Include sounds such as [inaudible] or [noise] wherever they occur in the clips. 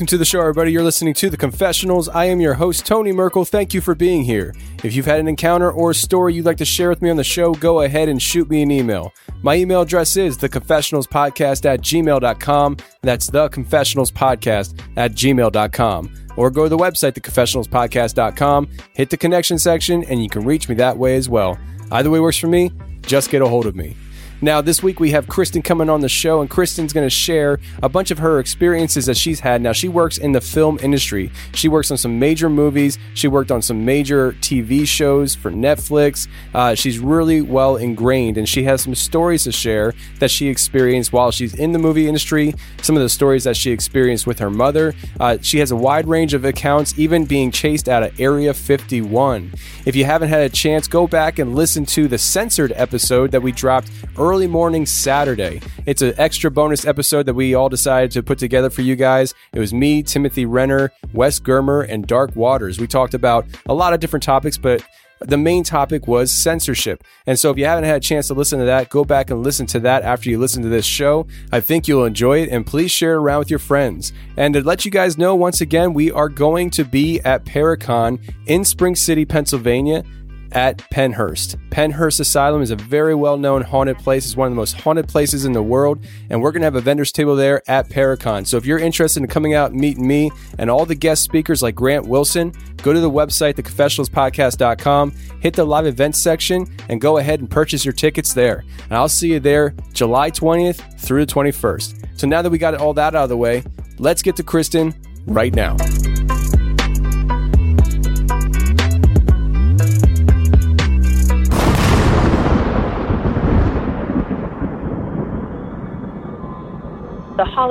Welcome to the show, everybody. You're listening to The Confessionals. I am your host, Tony Merkel. Thank you for being here. If you've had an encounter or a story you'd like to share with me on the show, go ahead and shoot me an email. My email address is theconfessionalspodcast at gmail.com. That's theconfessionalspodcast at gmail.com. Or go to the website, theconfessionalspodcast.com, hit the connection section, and you can reach me that way as well. Either way works for me. Just get a hold of me. Now, this week we have Kristen coming on the show, and Kristen's going to share a bunch of her experiences that she's had. Now, she works in the film industry. She works on some major movies. She worked on some major TV shows for Netflix. Uh, she's really well ingrained, and she has some stories to share that she experienced while she's in the movie industry. Some of the stories that she experienced with her mother. Uh, she has a wide range of accounts, even being chased out of Area 51. If you haven't had a chance, go back and listen to the censored episode that we dropped early morning Saturday. It's an extra bonus episode that we all decided to put together for you guys. It was me, Timothy Renner, Wes Germer, and Dark Waters. We talked about a lot of different topics, but the main topic was censorship. And so if you haven't had a chance to listen to that, go back and listen to that after you listen to this show. I think you'll enjoy it and please share it around with your friends. And to let you guys know, once again, we are going to be at Paracon in Spring City, Pennsylvania at Pennhurst. Pennhurst Asylum is a very well known haunted place. It's one of the most haunted places in the world. And we're going to have a vendor's table there at Paracon. So if you're interested in coming out meeting me and all the guest speakers like Grant Wilson, go to the website, theconfessionalspodcast.com, hit the live events section, and go ahead and purchase your tickets there. And I'll see you there July 20th through the 21st. So now that we got all that out of the way, let's get to Kristen right now.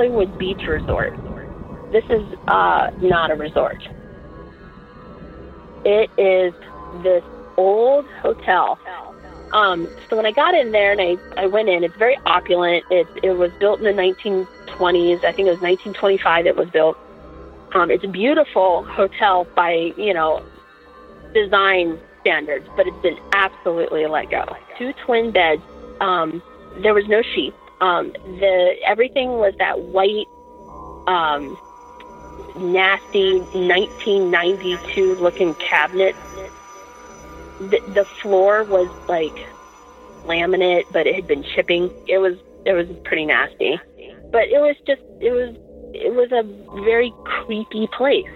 Hollywood Beach Resort. This is uh, not a resort. It is this old hotel. Um, so when I got in there and I, I went in, it's very opulent. It, it was built in the 1920s. I think it was 1925 it was built. Um, it's a beautiful hotel by, you know, design standards, but it's been absolutely let go. Two twin beds. Um, there was no sheets. Um, the everything was that white, um, nasty 1992 looking cabinet. The, the floor was like laminate, but it had been chipping. It was it was pretty nasty, but it was just it was it was a very creepy place.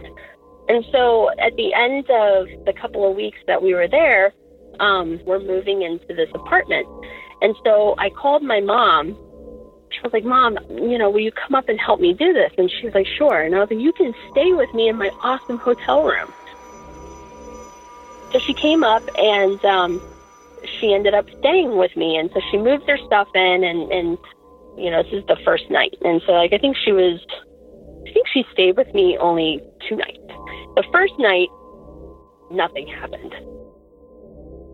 And so at the end of the couple of weeks that we were there, um, we're moving into this apartment. And so I called my mom she was like, Mom, you know, will you come up and help me do this? And she was like, Sure. And I was like, You can stay with me in my awesome hotel room. So she came up and um, she ended up staying with me. And so she moved her stuff in, and, and, you know, this is the first night. And so, like, I think she was, I think she stayed with me only two nights. The first night, nothing happened.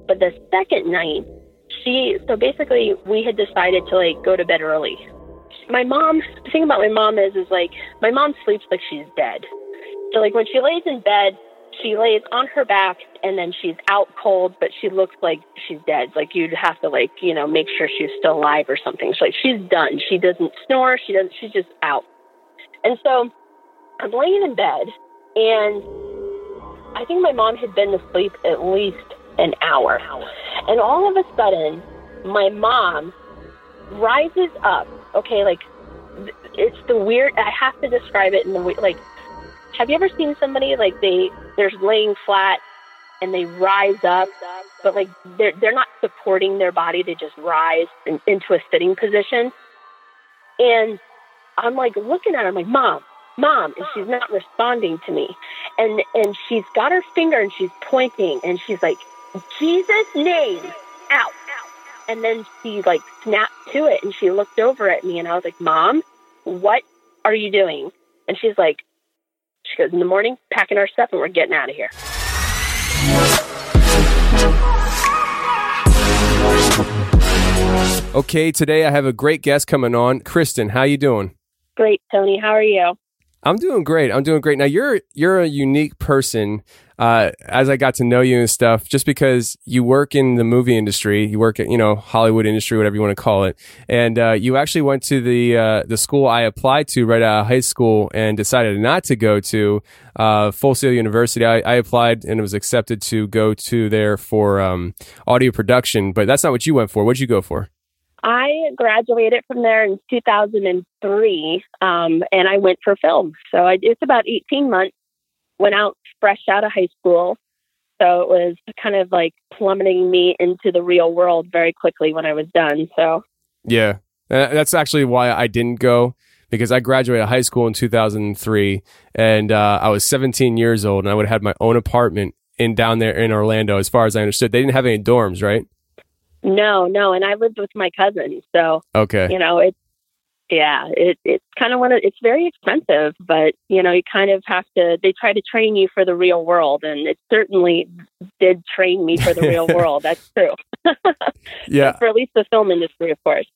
But the second night, she so basically we had decided to like go to bed early. My mom, the thing about my mom is is like my mom sleeps like she's dead. So like when she lays in bed, she lays on her back and then she's out cold, but she looks like she's dead. Like you'd have to like, you know, make sure she's still alive or something. So like she's done. She doesn't snore, she doesn't she's just out. And so I'm laying in bed and I think my mom had been asleep at least an hour. And all of a sudden, my mom rises up. Okay, like it's the weird. I have to describe it in the like. Have you ever seen somebody like they they're laying flat and they rise up, but like they're they're not supporting their body. They just rise in, into a sitting position. And I'm like looking at her, I'm like, Mom, Mom, and she's not responding to me. And and she's got her finger and she's pointing and she's like, Jesus' name, out. And then she like snapped to it and she looked over at me and I was like, Mom, what are you doing? And she's like, she goes, in the morning, packing our stuff and we're getting out of here. Okay, today I have a great guest coming on. Kristen, how you doing? Great, Tony. How are you? I'm doing great. I'm doing great. Now you're you're a unique person. Uh, as I got to know you and stuff, just because you work in the movie industry, you work at you know Hollywood industry, whatever you want to call it, and uh, you actually went to the uh, the school I applied to right out of high school and decided not to go to uh, Full Sail University. I, I, applied and was accepted to go to there for um, audio production, but that's not what you went for. What'd you go for? I graduated from there in 2003, um, and I went for film. So I, it's about 18 months. Went out fresh out of high school, so it was kind of like plummeting me into the real world very quickly when I was done. So yeah, that's actually why I didn't go because I graduated high school in 2003, and uh, I was 17 years old, and I would have had my own apartment in down there in Orlando. As far as I understood, they didn't have any dorms, right? No, no, and I lived with my cousin, so okay, you know it's yeah, it it's kind of one of it's very expensive, but you know you kind of have to. They try to train you for the real world, and it certainly did train me for the real [laughs] world. That's true. [laughs] yeah, for at least the film industry, of course.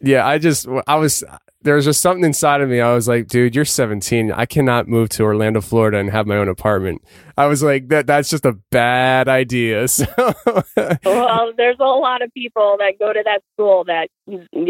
Yeah, I just I was there was just something inside of me. I was like, dude, you're 17. I cannot move to Orlando, Florida and have my own apartment. I was like, that that's just a bad idea. [laughs] So well, there's a lot of people that go to that school that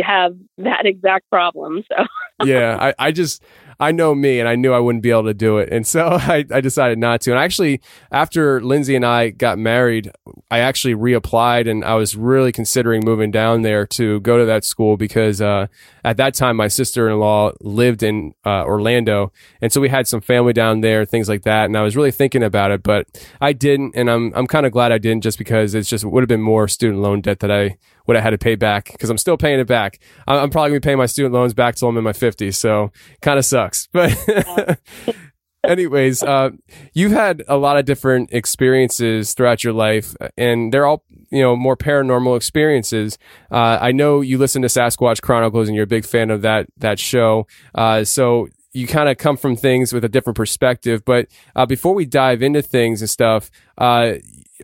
have that exact problem. So yeah, I, I just I know me and I knew I wouldn't be able to do it. And so [laughs] I, I decided not to. And actually, after Lindsay and I got married, I actually reapplied and I was really considering moving down there to go to that school because uh, at that time, my sister in law lived in uh, Orlando. And so we had some family down there, things like that. And I was really thinking about it, but I didn't. And I'm, I'm kind of glad I didn't just because it's just would have been more student loan debt that I what I had to pay back because I'm still paying it back. I'm, probably gonna be paying my student loans back till I'm in my 50s, so kind of sucks. [laughs] But [laughs] anyways, uh, you've had a lot of different experiences throughout your life, and they're all you know more paranormal experiences. Uh, I know you listen to Sasquatch Chronicles, and you're a big fan of that that show. Uh, so you kind of come from things with a different perspective. But uh, before we dive into things and stuff, uh,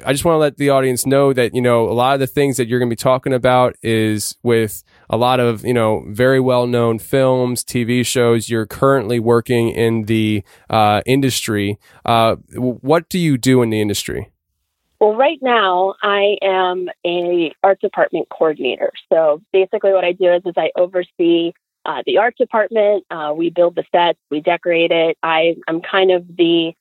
I just want to let the audience know that, you know, a lot of the things that you're going to be talking about is with a lot of, you know, very well known films, TV shows. You're currently working in the uh, industry. Uh, what do you do in the industry? Well, right now I am a art department coordinator. So basically, what I do is, is I oversee uh, the art department. Uh, we build the sets, we decorate it. I, I'm kind of the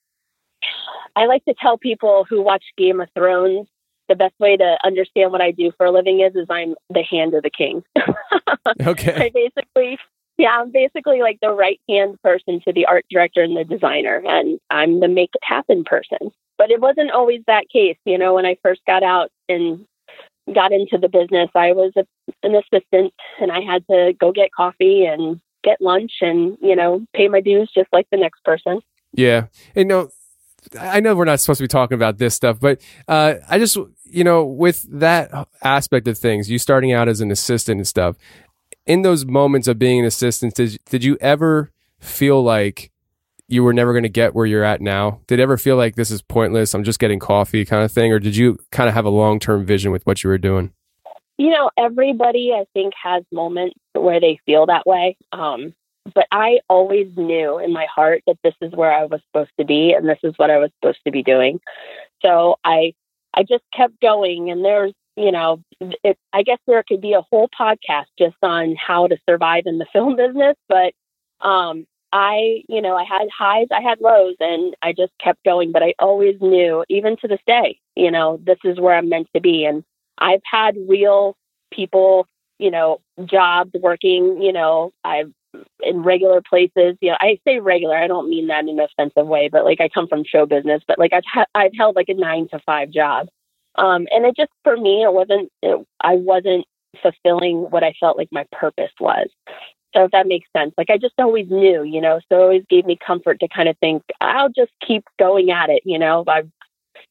I like to tell people who watch Game of Thrones the best way to understand what I do for a living is is I'm the hand of the king. [laughs] okay. I basically yeah, I'm basically like the right hand person to the art director and the designer and I'm the make it happen person. But it wasn't always that case, you know, when I first got out and got into the business, I was a, an assistant and I had to go get coffee and get lunch and, you know, pay my dues just like the next person. Yeah. And no, I know we're not supposed to be talking about this stuff, but uh, I just, you know, with that aspect of things, you starting out as an assistant and stuff, in those moments of being an assistant, did, did you ever feel like you were never going to get where you're at now? Did it ever feel like this is pointless? I'm just getting coffee kind of thing? Or did you kind of have a long term vision with what you were doing? You know, everybody I think has moments where they feel that way. Um, but I always knew in my heart that this is where I was supposed to be and this is what I was supposed to be doing. So I I just kept going and there's you know it, I guess there could be a whole podcast just on how to survive in the [laughs] film business but um I you know I had highs I had lows and I just kept going but I always knew even to this day you know this is where I'm meant to be and I've had real people you know jobs working you know I've in regular places. You know, I say regular. I don't mean that in an offensive way, but like I come from show business, but like I've ha- I've held like a nine to five job, um, and it just for me it wasn't. It, I wasn't fulfilling what I felt like my purpose was. So if that makes sense, like I just always knew, you know, so it always gave me comfort to kind of think I'll just keep going at it, you know. I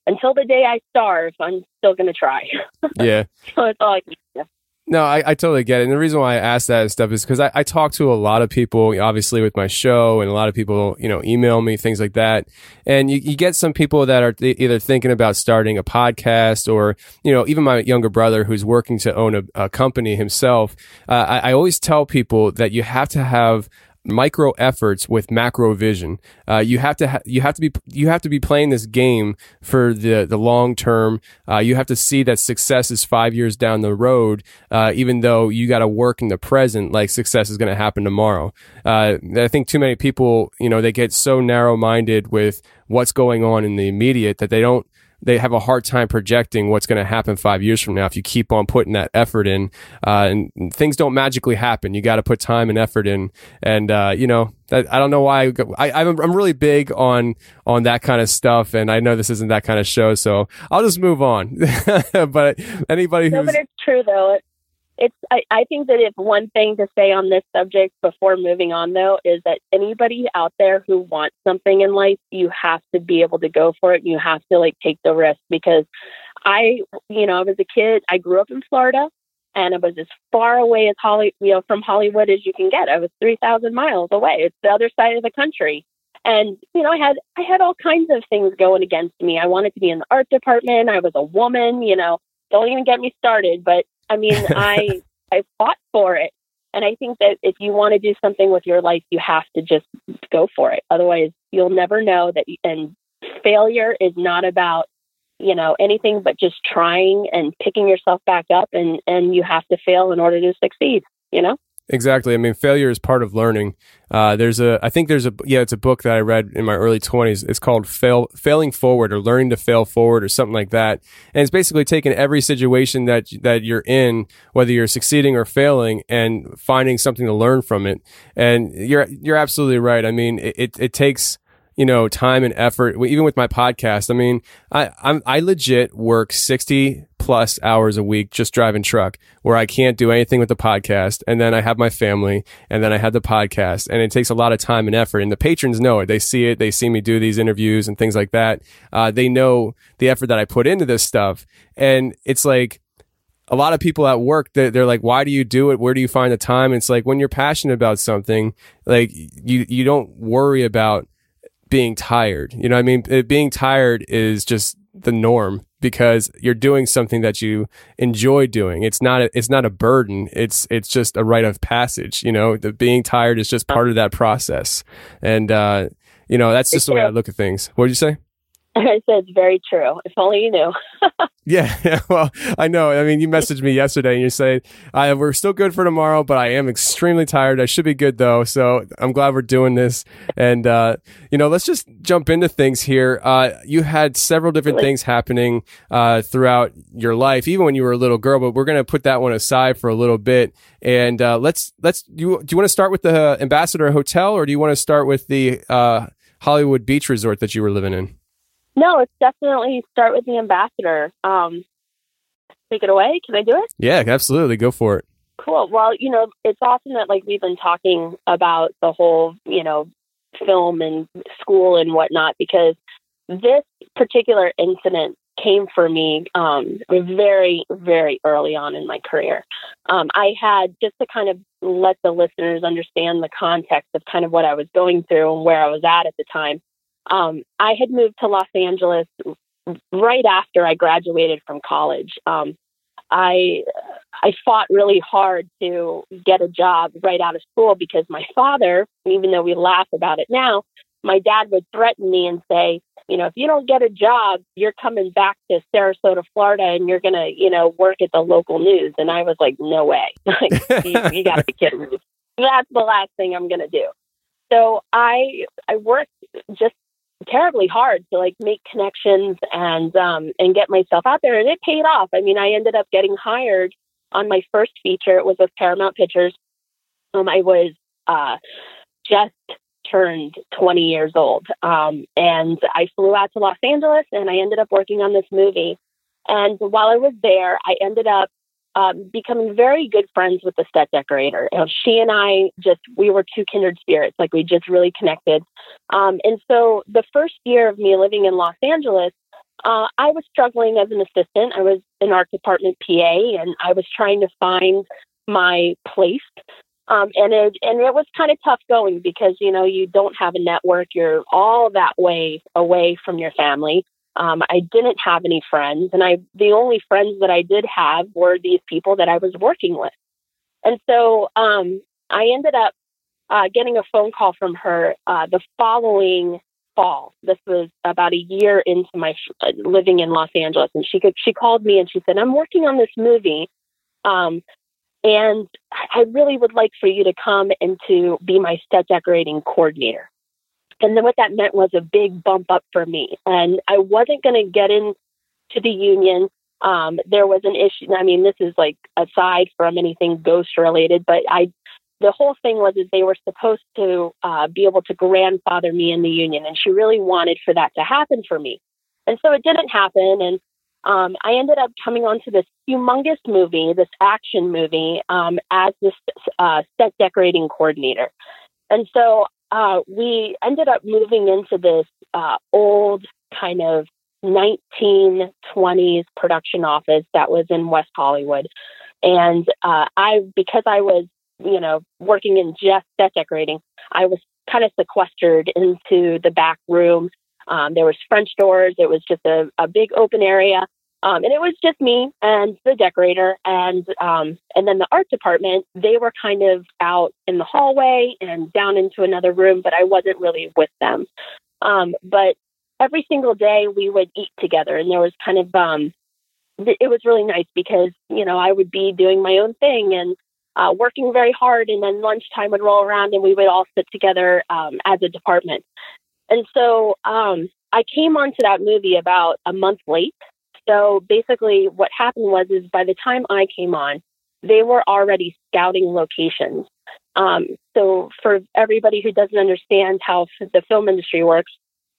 until the day I starve, I'm still going to try. [laughs] Yeah. so it's all I can do. No, I, I totally get it. And the reason why I ask that and stuff is because I, I talk to a lot of people, obviously with my show, and a lot of people, you know, email me things like that. And you, you get some people that are th- either thinking about starting a podcast or, you know, even my younger brother who's working to own a, a company himself. Uh, I, I always tell people that you have to have micro efforts with macro vision. Uh, you have to ha- you have to be you have to be playing this game for the the long term. Uh, you have to see that success is five years down the road, uh, even though you got to work in the present like success is going to happen tomorrow. Uh, I think too many people, you know, they get so narrow minded with what's going on in the immediate that they don't they have a hard time projecting what's going to happen five years from now if you keep on putting that effort in. Uh, and things don't magically happen. You got to put time and effort in. And, uh, you know, I, I don't know why I, I, I'm, really big on, on that kind of stuff. And I know this isn't that kind of show. So I'll just move on. [laughs] but anybody No, who's, but it's true though. It, it's I, I think that if one thing to say on this subject before moving on though is that anybody out there who wants something in life, you have to be able to go for it. and You have to like take the risk because I, you know, I was a kid. I grew up in Florida, and it was as far away as Holly, you know, from Hollywood as you can get. I was three thousand miles away. It's the other side of the country, and you know, I had I had all kinds of things going against me. I wanted to be in the art department. I was a woman. You know, don't even get me started. But I mean, [laughs] I I fought for it. And I think that if you want to do something with your life, you have to just go for it. Otherwise, you'll never know that. And failure is not about, you know, anything but just trying and picking yourself back up. And, and you have to fail in order to succeed, you know? Exactly. I mean, failure is part of learning. Uh, there's a, I think there's a, yeah, it's a book that I read in my early 20s. It's called Fail, Failing Forward or Learning to Fail Forward or something like that. And it's basically taking every situation that, that you're in, whether you're succeeding or failing and finding something to learn from it. And you're, you're absolutely right. I mean, it, it, it takes, you know, time and effort. Even with my podcast, I mean, I, I'm, I legit work 60 plus hours a week just driving truck where I can't do anything with the podcast. And then I have my family and then I have the podcast and it takes a lot of time and effort. And the patrons know it. They see it. They see me do these interviews and things like that. Uh, they know the effort that I put into this stuff. And it's like, a lot of people at work they're, they're like why do you do it where do you find the time it's like when you're passionate about something like you you don't worry about being tired you know i mean It- being tired is just the norm because you're doing something that you enjoy doing. It's not a, it's not a burden. It's it's just a rite of passage you know the being tired is just part of that process. And uh you know that's just the way i look at things. What did you say [laughs] I said it's very true. If only you knew. [laughs] [laughs] Yeah, well, I know. I mean, you messaged me yesterday and you say uh, we're still good for tomorrow, but I am extremely tired. I should be good though, so I'm glad we're doing this. And uh, you know, let's just jump into things here. Uh, you had several different things happening uh, throughout your life, even when you were a little girl. But we're gonna put that one aside for a little bit. And uh, let's let's you do you want to start with the Ambassador Hotel, or do you want to start with the uh, Hollywood Beach Resort that you were living in? No, it's definitely start with the ambassador. Um, take it away. Can I do it? Yeah, absolutely. Go for it. Cool. Well, you know, it's often that like we've been talking about the whole, you know, film and school and whatnot because this particular incident came for me um, very, very early on in my career. Um, I had just to kind of let the listeners understand the context of kind of what I was going through and where I was at at the time. Um, I had moved to Los Angeles right after I graduated from college. Um, I I fought really hard to get a job right out of school because my father, even though we laugh about it now, my dad would threaten me and say, you know, if you don't get a job, you're coming back to Sarasota, Florida, and you're gonna, you know, work at the local news. And I was like, no way, [laughs] you, you got to be kidding me. That's the last thing I'm gonna do. So I I worked just terribly hard to like make connections and um and get myself out there, and it paid off. I mean, I ended up getting hired on my first feature. It was with Paramount Pictures. Um, I was uh just turned 20 years old. Um, and I flew out to Los Angeles and I ended up working on this movie. And while I was there, I ended up um, becoming very good friends with the set decorator. You know, she and I just, we were two kindred spirits. Like we just really connected. Um, and so the first year of me living in Los Angeles, uh, I was struggling as an assistant. I was an art department PA and I was trying to find my place um, and it and it was kind of tough going because you know you don't have a network. You're all that way away from your family. Um, I didn't have any friends, and I the only friends that I did have were these people that I was working with. And so um, I ended up uh, getting a phone call from her uh, the following fall. This was about a year into my uh, living in Los Angeles, and she could, she called me and she said, "I'm working on this movie. Um, and I really would like for you to come and to be my set decorating coordinator. And then what that meant was a big bump up for me. And I wasn't going to get into the union. Um, there was an issue. I mean, this is like aside from anything ghost related, but I, the whole thing was is they were supposed to uh, be able to grandfather me in the union, and she really wanted for that to happen for me. And so it didn't happen. And um, I ended up coming onto this humongous movie, this action movie, um, as this uh, set decorating coordinator. And so uh, we ended up moving into this uh, old kind of 1920s production office that was in West Hollywood. And uh, I, because I was, you know, working in just set decorating, I was kind of sequestered into the back room um, there was French doors. It was just a, a big open area. Um, and it was just me and the decorator and um, and then the art department. They were kind of out in the hallway and down into another room, but I wasn't really with them. Um, but every single day we would eat together, and there was kind of um, it was really nice because you know I would be doing my own thing and uh, working very hard, and then lunchtime would roll around, and we would all sit together um, as a department. And so um, I came onto that movie about a month late. So basically, what happened was, is by the time I came on, they were already scouting locations. Um, so for everybody who doesn't understand how the film industry works,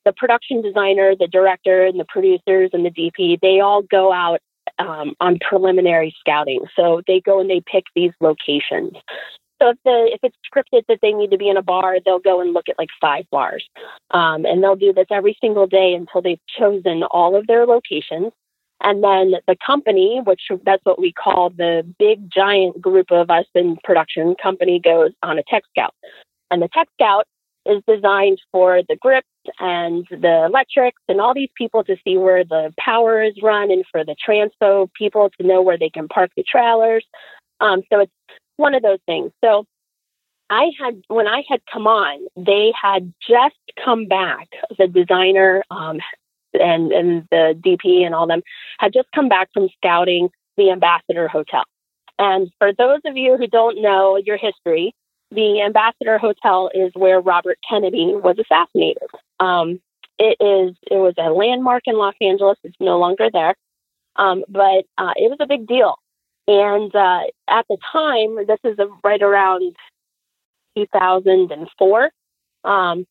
the production designer, the director, and the producers and the DP, they all go out um, on preliminary scouting. So they go and they pick these locations. So if the if it's scripted that they need to be in a bar, they'll go and look at like five bars, um, and they'll do this every single day until they've chosen all of their locations. And then the company, which that's what we call the big giant group of us in production company, goes on a tech scout, and the tech scout is designed for the grips and the electrics and all these people to see where the power is run and for the transpo people to know where they can park the trailers. Um, so it's one of those things. So I had, when I had come on, they had just come back. The designer um, and, and the DP and all them had just come back from scouting the Ambassador Hotel. And for those of you who don't know your history, the Ambassador Hotel is where Robert Kennedy was assassinated. Um, it is it was a landmark in Los Angeles. It's no longer there, um, but uh, it was a big deal. And uh, at the time, this is a, right around 2004. Um,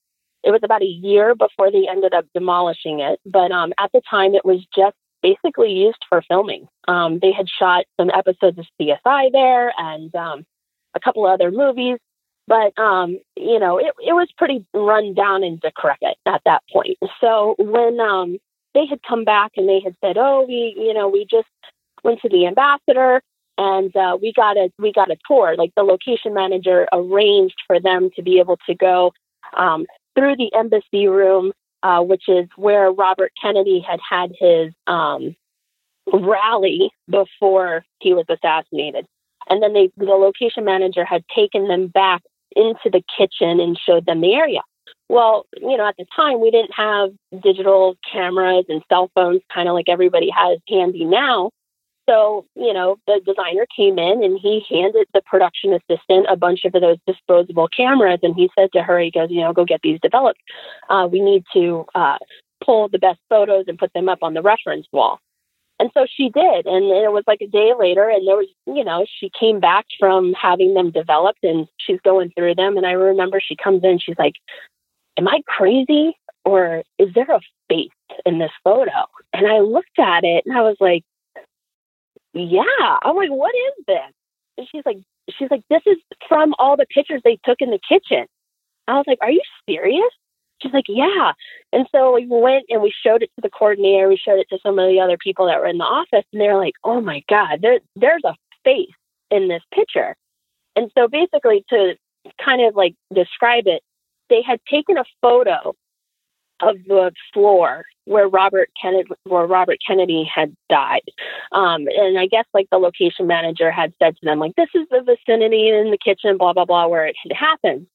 it was about a year before they ended up demolishing it. But um, at the time, it was just basically used for filming. Um, they had shot some episodes of CSI there and um, a couple other movies. But, um, you know, it, it was pretty run down and decrepit at that point. So when um, they had come back and they had said, "Oh, we, you know, we just went to the ambassador and uh, we got a we got a tour. Like the location manager arranged for them to be able to go um, through the embassy room, uh, which is where Robert Kennedy had had his um, rally before he was assassinated. And then they, the location manager had taken them back into the kitchen and showed them the area. Well, you know, at the time we didn't have digital cameras and cell phones, kind of like everybody has handy now. So, you know, the designer came in and he handed the production assistant a bunch of those disposable cameras. And he said to her, he goes, you know, go get these developed. Uh, we need to uh, pull the best photos and put them up on the reference wall. And so she did. And it was like a day later, and there was, you know, she came back from having them developed and she's going through them. And I remember she comes in, she's like, Am I crazy? Or is there a face in this photo? And I looked at it and I was like, Yeah. I'm like, What is this? And she's like, She's like, This is from all the pictures they took in the kitchen. I was like, Are you serious? She's like, yeah. And so we went and we showed it to the coordinator. We showed it to some of the other people that were in the office, and they're like, oh my God, there, there's a face in this picture. And so basically, to kind of like describe it, they had taken a photo of the floor where Robert Kennedy where Robert Kennedy had died. Um, and I guess like the location manager had said to them, like, this is the vicinity in the kitchen, blah, blah, blah, where it had happened.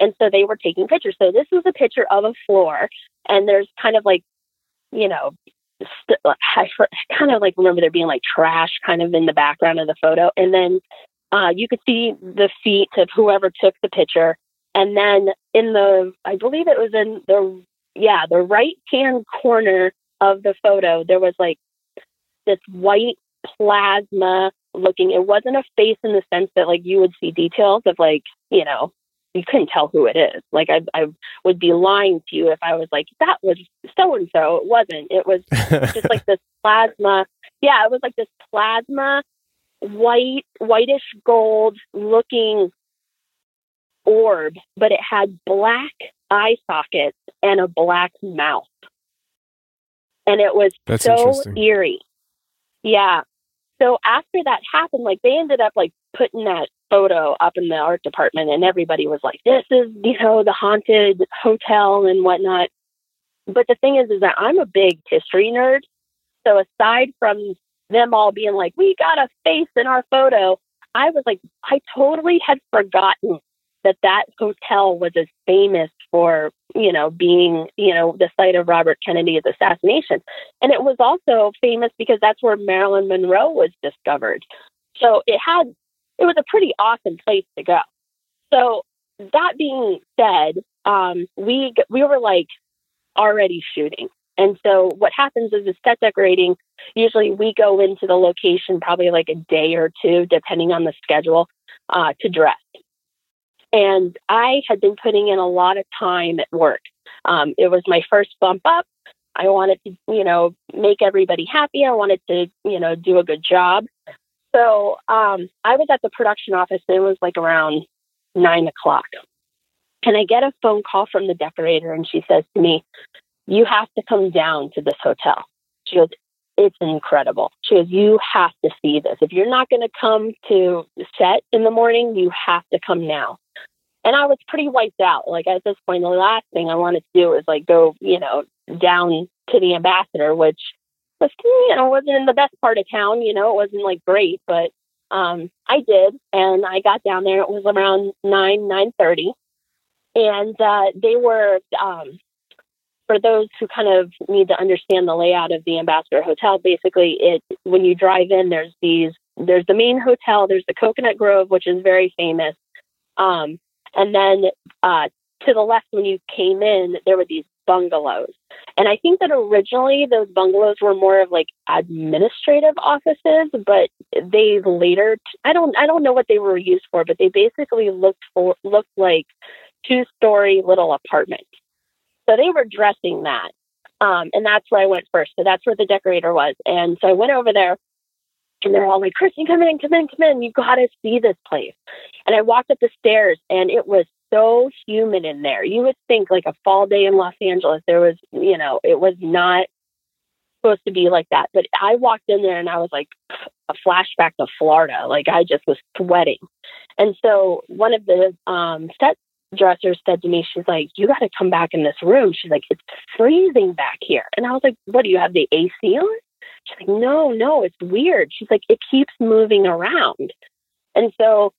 And so they were taking pictures. So this was a picture of a floor, and there's kind of like, you know, st- I kind of like remember there being like trash kind of in the background of the photo. And then uh, you could see the feet of whoever took the picture. And then in the, I believe it was in the, yeah, the right hand corner of the photo, there was like this white plasma looking. It wasn't a face in the sense that like you would see details of like, you know, you couldn't tell who it is. Like I, I would be lying to you if I was like, that was so and so. It wasn't. It was [laughs] just like this plasma. Yeah, it was like this plasma, white, whitish gold looking orb, but it had black eye sockets and a black mouth. And it was That's so eerie. Yeah. So after that happened, like they ended up like putting that photo up in the art department and everybody was like, this is, you know, the haunted hotel and whatnot. But the thing is, is that I'm a big history nerd. So aside from them all being like, we got a face in our photo, I was like, I totally had forgotten that that hotel was as famous for, you know, being, you know, the site of Robert Kennedy's assassination. And it was also famous because that's where Marilyn Monroe was discovered. So it had it was a pretty awesome place to go. So that being said, um, we we were like already shooting, and so what happens is the set decorating. Usually, we go into the location probably like a day or two, depending on the schedule, uh, to dress. And I had been putting in a lot of time at work. Um, it was my first bump up. I wanted to, you know, make everybody happy. I wanted to, you know, do a good job. So um, I was at the production office and it was like around nine o'clock. And I get a phone call from the decorator and she says to me, You have to come down to this hotel. She goes, It's incredible. She goes, You have to see this. If you're not going to come to set in the morning, you have to come now. And I was pretty wiped out. Like at this point, the last thing I wanted to do was like go, you know, down to the ambassador, which was you know wasn't in the best part of town. You know, it wasn't like great, but um, I did, and I got down there. It was around nine nine thirty, and uh, they were. Um, for those who kind of need to understand the layout of the Ambassador Hotel, basically, it when you drive in, there's these. There's the main hotel. There's the Coconut Grove, which is very famous, um, and then uh, to the left, when you came in, there were these bungalows. And I think that originally those bungalows were more of like administrative offices, but they later I don't I don't know what they were used for, but they basically looked for looked like two story little apartments. So they were dressing that. Um, and that's where I went first. So that's where the decorator was. And so I went over there and they're all like, Kristen, come in, come in, come in. You got to see this place. And I walked up the stairs and it was so humid in there. You would think like a fall day in Los Angeles, there was, you know, it was not supposed to be like that. But I walked in there and I was like a flashback to Florida. Like I just was sweating. And so one of the um, set dressers said to me, she's like, you got to come back in this room. She's like, it's freezing back here. And I was like, what do you have the AC on? She's like, no, no, it's weird. She's like, it keeps moving around. And so,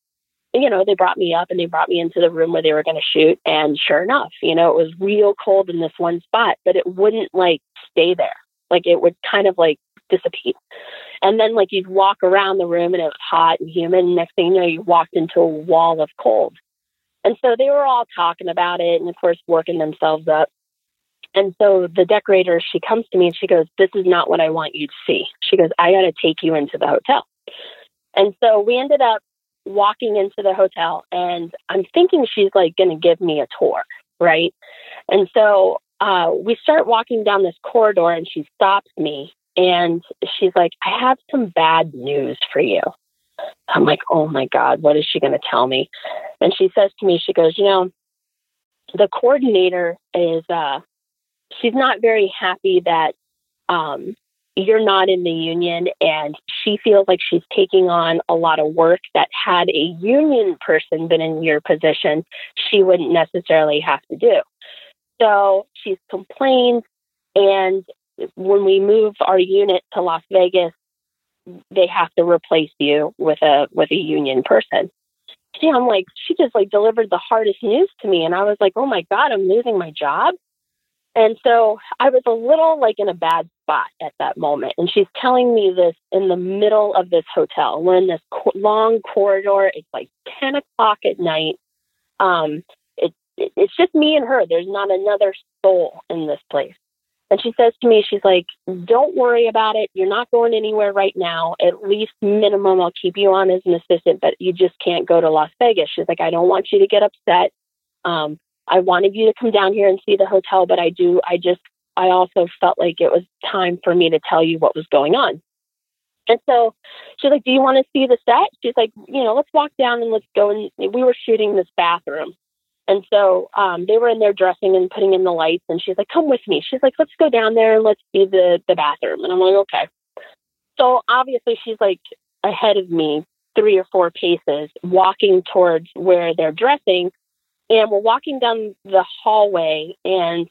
you know, they brought me up and they brought me into the room where they were going to shoot. And sure enough, you know, it was real cold in this one spot, but it wouldn't like stay there. Like it would kind of like dissipate. And then like you'd walk around the room and it was hot and humid. And next thing you know, you walked into a wall of cold. And so they were all talking about it and of course working themselves up. And so the decorator, she comes to me and she goes, This is not what I want you to see. She goes, I got to take you into the hotel. And so we ended up walking into the hotel and I'm thinking she's like going to give me a tour, right? And so uh, we start walking down this corridor and she stops me and she's like, I have some bad news for you. I'm like, oh my God, what is she going to tell me? And she says to me, she goes, you know, the coordinator is, uh, she's not very happy that um, you're not in the union and she feels like she's taking on a lot of work that had a union person been in your position, she wouldn't necessarily have to do. So she's complained and when we move our unit to Las Vegas, they have to replace you with a with a union person. Yeah, I'm like, she just like delivered the hardest news to me, and I was like, oh my god, I'm losing my job. And so I was a little like in a bad spot at that moment. And she's telling me this in the middle of this hotel. We're in this co- long corridor. It's like 10 o'clock at night. Um, it, it, it's just me and her. There's not another soul in this place. And she says to me, she's like, don't worry about it. You're not going anywhere right now. At least minimum, I'll keep you on as an assistant, but you just can't go to Las Vegas. She's like, I don't want you to get upset. Um, I wanted you to come down here and see the hotel, but I do, I just, I also felt like it was time for me to tell you what was going on. And so she's like, Do you want to see the set? She's like, You know, let's walk down and let's go. And we were shooting this bathroom. And so um, they were in there dressing and putting in the lights. And she's like, come with me. She's like, let's go down there and let's see the, the bathroom. And I'm like, okay. So obviously she's like ahead of me three or four paces, walking towards where they're dressing. And we're walking down the hallway. And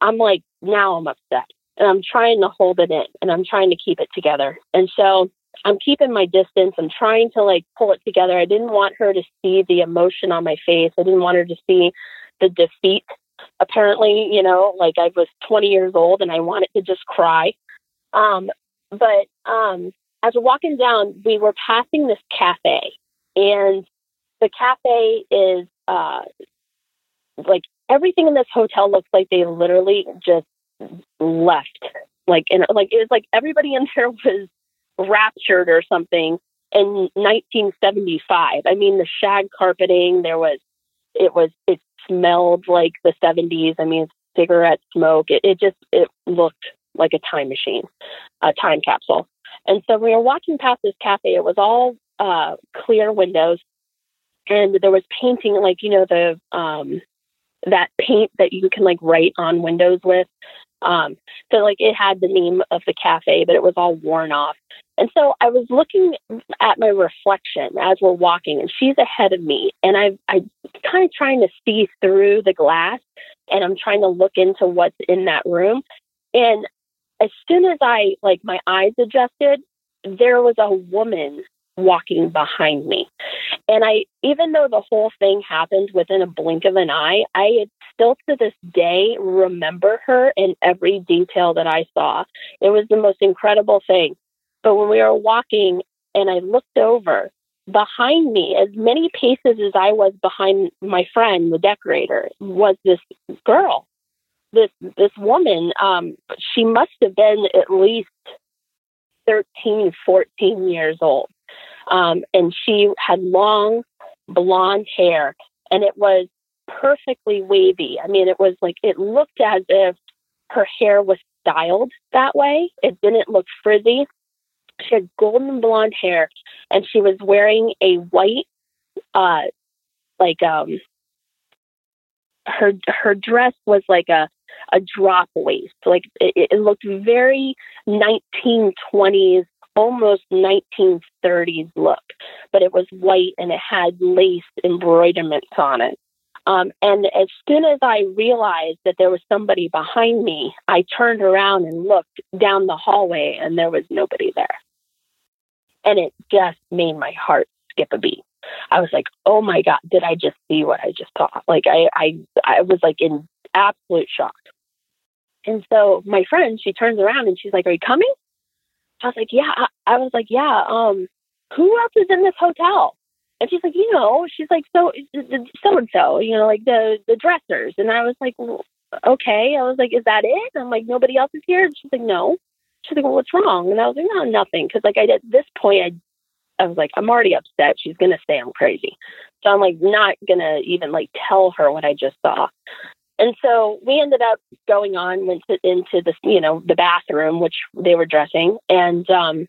I'm like, now I'm upset. And I'm trying to hold it in and I'm trying to keep it together. And so I'm keeping my distance. I'm trying to like pull it together. I didn't want her to see the emotion on my face. I didn't want her to see the defeat. Apparently, you know, like I was 20 years old and I wanted to just cry. Um, but um, as we're walking down, we were passing this cafe, and the cafe is uh, like everything in this hotel looks like they literally just left. Like, and like it was like everybody in there [laughs] was raptured or something in 1975. I mean, the shag carpeting, there was, it was, it smelled like the 70s. I mean, cigarette smoke. It, it just, it looked like a time machine, a time capsule. And so we were walking past this cafe. It was all uh, clear windows, and there was painting, like you know the um, that paint that you can like write on windows with. Um, so like it had the name of the cafe, but it was all worn off. And so I was looking at my reflection as we're walking, and she's ahead of me, and I I kind of trying to see through the glass, and I'm trying to look into what's in that room. And as soon as I like my eyes adjusted, there was a woman walking behind me. And I, even though the whole thing happened within a blink of an eye, I still to this day remember her in every detail that I saw. It was the most incredible thing. But when we were walking and I looked over, behind me, as many paces as I was behind my friend, the decorator, was this girl. This this woman, um, she must have been at least 13, 14 years old. Um, and she had long blonde hair and it was perfectly wavy. I mean, it was like, it looked as if her hair was styled that way. It didn't look frizzy. She had golden blonde hair and she was wearing a white, uh, like, um, her, her dress was like a, a drop waist. Like it, it looked very 1920s, almost 1930s look, but it was white and it had lace embroiderments on it. Um, and as soon as I realized that there was somebody behind me, I turned around and looked down the hallway and there was nobody there. And it just made my heart skip a beat. I was like, "Oh my god, did I just see what I just saw?" Like I I I was like in absolute shock. And so my friend, she turns around and she's like, "Are you coming?" I was like, "Yeah." I, was like, "Yeah." Um, who else is in this hotel? And she's like, "You know," she's like, "So so and so, you know, like the the dressers." And I was like, well, "Okay." I was like, "Is that it?" I'm like, "Nobody else is here." And she's like, "No." She's like, "Well, what's wrong?" And I was like, "No, nothing." Because like I at this point, I I was like, I'm already upset. She's gonna say I'm crazy. So I'm like not gonna even like tell her what I just saw. And so we ended up going on, went to, into the you know the bathroom, which they were dressing, and um,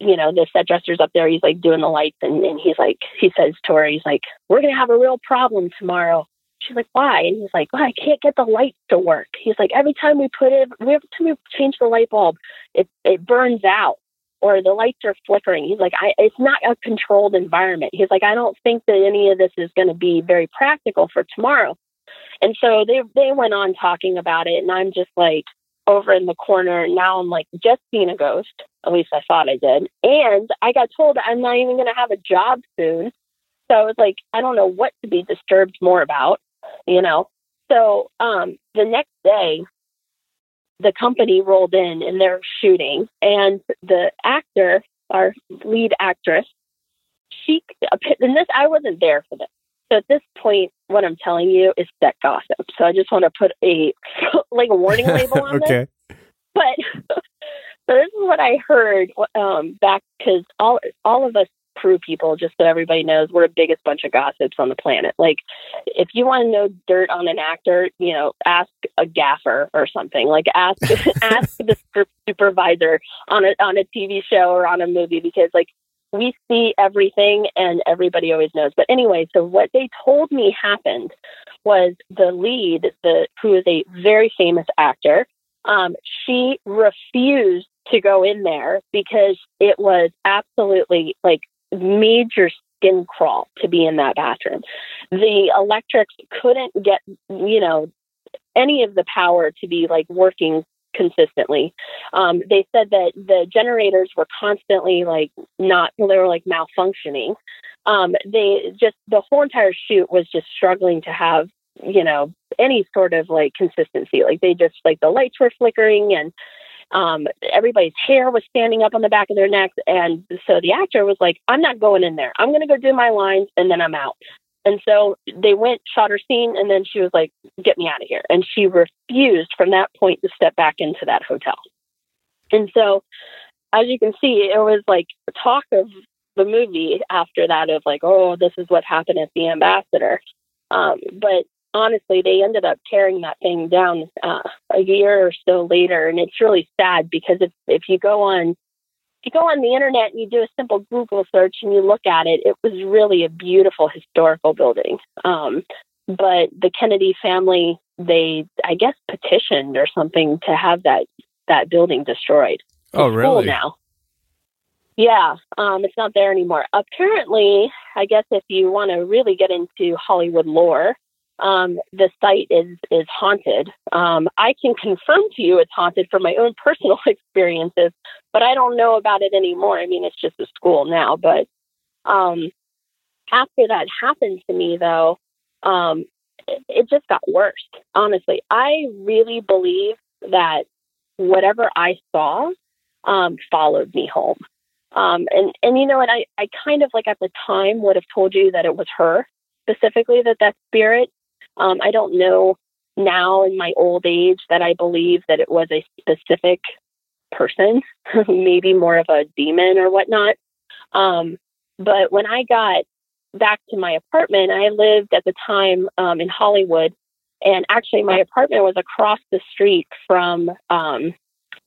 you know the set dresser's up there. He's like doing the lights, and, and he's like he says to her, he's like, "We're gonna have a real problem tomorrow." She's like, "Why?" And he's like, "Well, I can't get the lights to work." He's like, "Every time we put it, we every time we change the light bulb, it it burns out." or the lights are flickering. He's like, I, it's not a controlled environment. He's like, I don't think that any of this is going to be very practical for tomorrow. And so they they went on talking about it, and I'm just like over in the corner. Now I'm like just seeing a ghost. At least I thought I did. And I got told I'm not even going to have a job soon. So I was like, I don't know what to be disturbed more about, you know. So um, the next day, the company rolled in and they're shooting, and the actor, our lead actress, she [laughs] and this I wasn't there for this. So at this point, what I'm telling you is set gossip. So I just want to put a [laughs] like a warning [laughs] label on okay. this. But [laughs] so this is what I heard um, back because all all of us crew people, just so everybody knows, we're the biggest bunch of gossips on the planet. Like, if you want to know dirt on an actor, you know, ask a gaffer or something. Like, ask ask the supervisor on a on a TV show or on a movie because, like, we see everything and everybody always knows. But anyway, so what they told me happened was the lead, the who is a very famous actor, um, she refused to go in there because it was absolutely like major skin crawl to be in that bathroom. The electrics couldn't get, you know, any of the power to be like working consistently. Um, they said that the generators were constantly like not, they were like malfunctioning. Um, they just, the whole entire shoot was just struggling to have, you know, any sort of like consistency. Like they just, like the lights were flickering and um, everybody's hair was standing up on the back of their necks. And so the actor was like, I'm not going in there. I'm going to go do my lines and then I'm out. And so they went, shot her scene, and then she was like, get me out of here. And she refused from that point to step back into that hotel. And so, as you can see, it was like talk of the movie after that of like, oh, this is what happened at the ambassador. Um, but honestly, they ended up tearing that thing down uh, a year or so later, and it's really sad because if if you go on you go on the internet and you do a simple Google search and you look at it, it was really a beautiful historical building. Um, but the Kennedy family, they I guess petitioned or something to have that that building destroyed. Oh, It's really? full now. Yeah, um, it's not there anymore. Apparently, I guess if you want to really get into Hollywood lore, um, the site is is haunted. Um, I can confirm to you it's haunted from my own personal [laughs] experiences, but I don't know about it anymore. I mean, it's just a school now. But um, after that happened to me, though, um, it, it just got worse. Honestly, I really believe that whatever I saw um, followed me home. Um, and and you know what? I I kind of like at the time would have told you that it was her specifically that that spirit um, I don't know now in my old age that I believe that it was a specific person, [laughs] maybe more of a demon or whatnot. Um, but when I got back to my apartment, I lived at the time um, in Hollywood, and actually my apartment was across the street from um,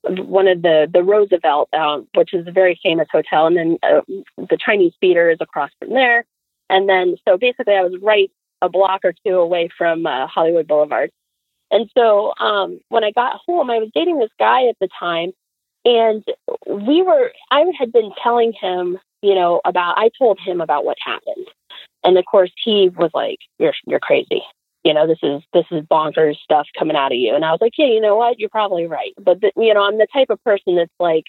one of the the Roosevelt, um, which is a very famous hotel, and then uh, the Chinese Theater is across from there. And then, so basically, I was right a block or two away from uh, Hollywood Boulevard. And so um, when I got home, I was dating this guy at the time, and we were. I had been telling him, you know, about. I told him about what happened, and of course he was like, "You're you're crazy." You know, this is this is bonkers stuff coming out of you. And I was like, yeah, you know what? You're probably right. But the, you know, I'm the type of person that's like,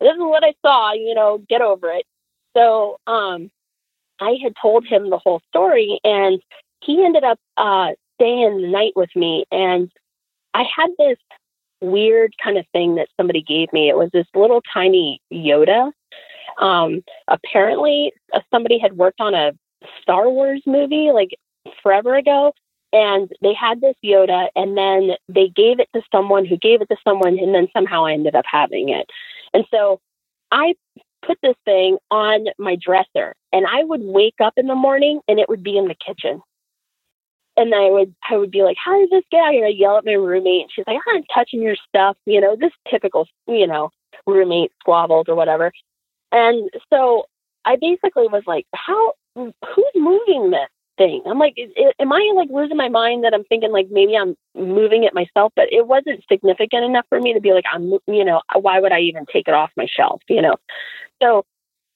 this is what I saw. You know, get over it. So um, I had told him the whole story, and he ended up uh, staying the night with me. And I had this weird kind of thing that somebody gave me. It was this little tiny Yoda. Um, apparently, uh, somebody had worked on a Star Wars movie like forever ago, and they had this Yoda, and then they gave it to someone who gave it to someone, and then somehow I ended up having it. And so I put this thing on my dresser, and I would wake up in the morning, and it would be in the kitchen. And I would, I would be like, "How did this get out here?" I yell at my roommate, and she's like, "I'm touching your stuff," you know, this typical, you know, roommate squabbles or whatever. And so I basically was like, "How? Who's moving this?" thing. I'm like, am I like losing my mind that I'm thinking like maybe I'm moving it myself? But it wasn't significant enough for me to be like, I'm, you know, why would I even take it off my shelf? You know, so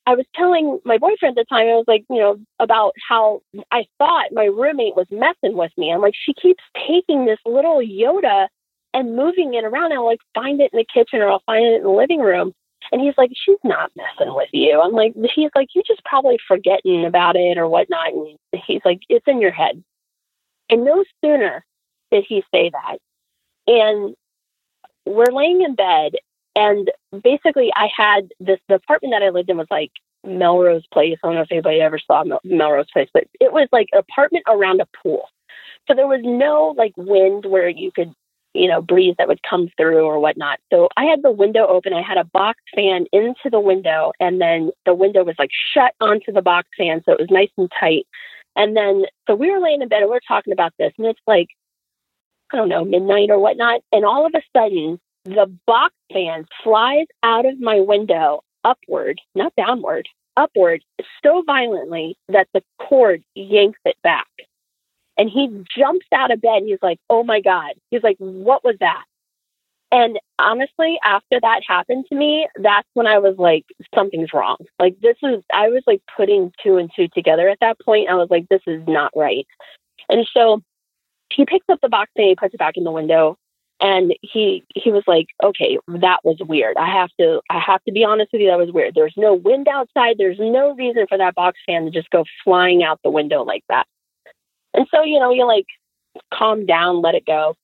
I was telling my boyfriend at the time, I was like, you know, about how I thought my roommate was messing with me. I'm like, she keeps taking this little Yoda and moving it around. I'll like find it in the kitchen or I'll find it in the living room. And he's like, she's not messing with you. I'm like, he's like, you just probably forgetting about it or whatnot. And he's like, it's in your head. And no sooner did he say that. And we're laying in bed. And basically, I had this, the apartment that I lived in was like Melrose Place. I don't know if anybody ever saw Mel- Melrose Place, but it was like an apartment around a pool. So there was no like wind where you could you know, breeze that would come through or whatnot. So I had the window open. I had a box fan into the window, and then the window was like shut onto the box fan, so it was nice and tight. And then, so we were laying in bed and we are talking about this, and it's like, I don't know, midnight or whatnot. And all of a sudden, the box fan flies out of my window upward, not downward, upward so violently that the cord yanks it back. And he jumps out of bed. He's like, oh my God. He's like, what was that? And honestly, after that happened to me, that's when I was like, something's wrong. Like, this is, I was like putting two and two together at that point. I was like, this is not right. And so he picks up the box and he puts it back in the window. And he he was like, okay, that was weird. I have to I have to be honest with you, that was weird. There's no wind outside. There's no reason for that box fan to just go flying out the window like that. And so, you know, you like calm down, let it go.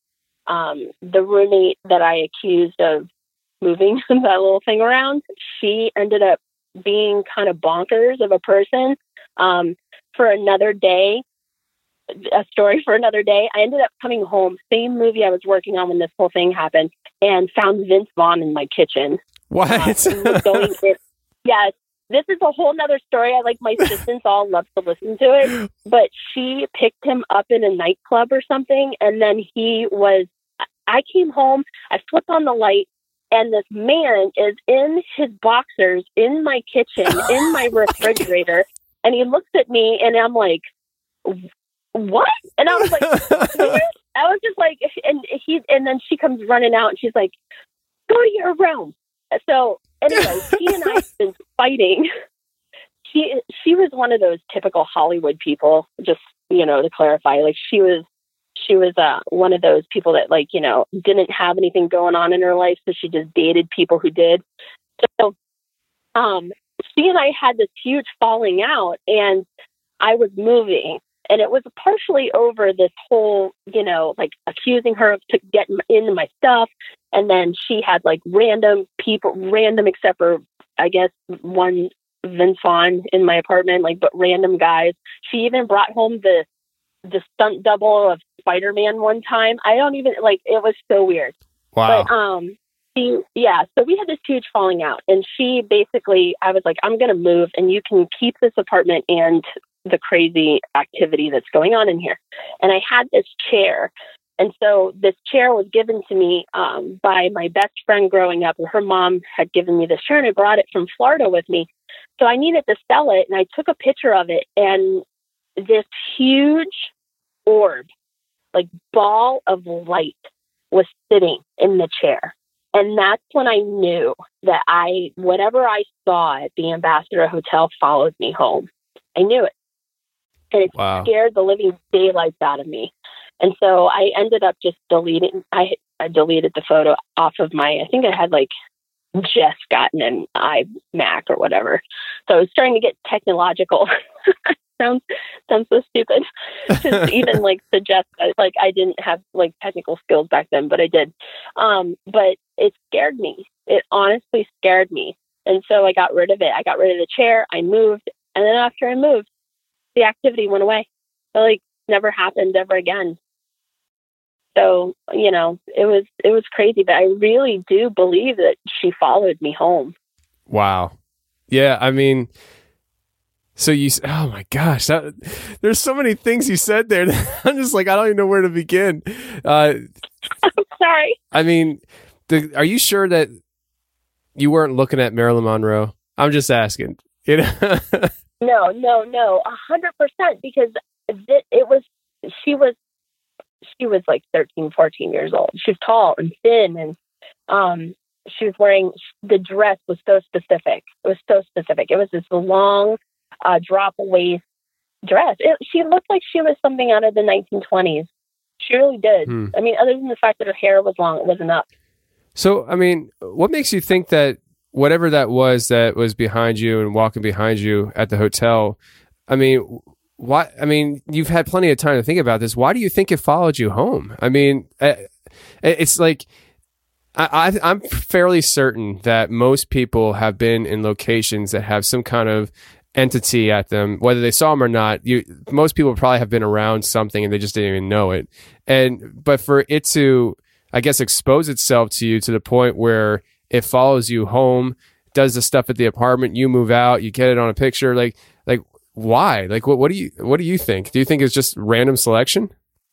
Um, the roommate that I accused of moving [laughs] that little thing around, she ended up being kind of bonkers of a person. Um, for another day, a story for another day. I ended up coming home, same movie I was working on when this whole thing happened, and found Vince Vaughn in my kitchen. What? Uh, going in, [laughs] yes, this is a whole nother story. I like my assistants all love to listen to it, but she picked him up in a nightclub or something, and then he was. I came home, I flipped on the light, and this man is in his boxers in my kitchen, in my [laughs] refrigerator, and he looks at me, and I'm like, "What?" And I was like, [laughs] I was just like, and he, and then she comes running out, and she's like, "Go to your room." So anyway, [laughs] he and I have been fighting. She she was one of those typical Hollywood people. Just you know to clarify, like she was she was uh, one of those people that like you know didn't have anything going on in her life, so she just dated people who did. So, um, she and I had this huge falling out, and I was moving, and it was partially over this whole, you know, like accusing her of getting into my stuff. And then she had like random people, random except for, I guess, one Vince Vaughn in my apartment, like, but random guys. She even brought home the, the stunt double of Spider Man one time. I don't even, like, it was so weird. Wow. But, um, she, yeah, so we had this huge falling out, and she basically, I was like, I'm going to move, and you can keep this apartment and the crazy activity that's going on in here. And I had this chair. And so this chair was given to me um, by my best friend growing up. Her mom had given me this chair and I brought it from Florida with me. So I needed to sell it and I took a picture of it and this huge orb like ball of light was sitting in the chair. And that's when I knew that I, whatever I saw at the Ambassador Hotel followed me home. I knew it. And it Wow. scared the living daylights out of me. And so I ended up just deleting, I, I deleted the photo off of my, I think I had like just gotten an iMac or whatever. So I was starting to get technological. [laughs] sounds sounds so stupid [laughs] to even [laughs] like suggest that, like I didn't have like technical skills back then, but I did. Um, but it scared me. It honestly scared me, and so I got rid of it. I got rid of the chair. I moved, and then after I moved, the activity went away. It like never happened ever again. So you know, it was it was crazy, but I really do believe that she followed me home. Wow. Yeah, I mean, so you, oh my gosh, that, there's so many things you said there. that [laughs] I'm just like, I don't even know where to begin. Uh, I'm Sorry. I mean, the, are you sure that you weren't looking at Marilyn Monroe? I'm just asking. You know? [laughs] No, no, no, a hundred percent. Because th- it was, she was, she was like 13, 14 years old. She was tall and thin, and um, she was wearing the dress was so specific. It was so specific. It was this long, uh, drop waist dress. It, she looked like she was something out of the 1920s. She really did. Hmm. I mean, other than the fact that her hair was long, it wasn't up. So, I mean, what makes you think that whatever that was that was behind you and walking behind you at the hotel? I mean, why? I mean, you've had plenty of time to think about this. Why do you think it followed you home? I mean, uh, it's like I, I'm fairly certain that most people have been in locations that have some kind of entity at them, whether they saw them or not. You, most people probably have been around something and they just didn't even know it. And but for it to, I guess, expose itself to you to the point where it follows you home, does the stuff at the apartment, you move out, you get it on a picture, like like why? Like what what do you what do you think? Do you think it's just random selection?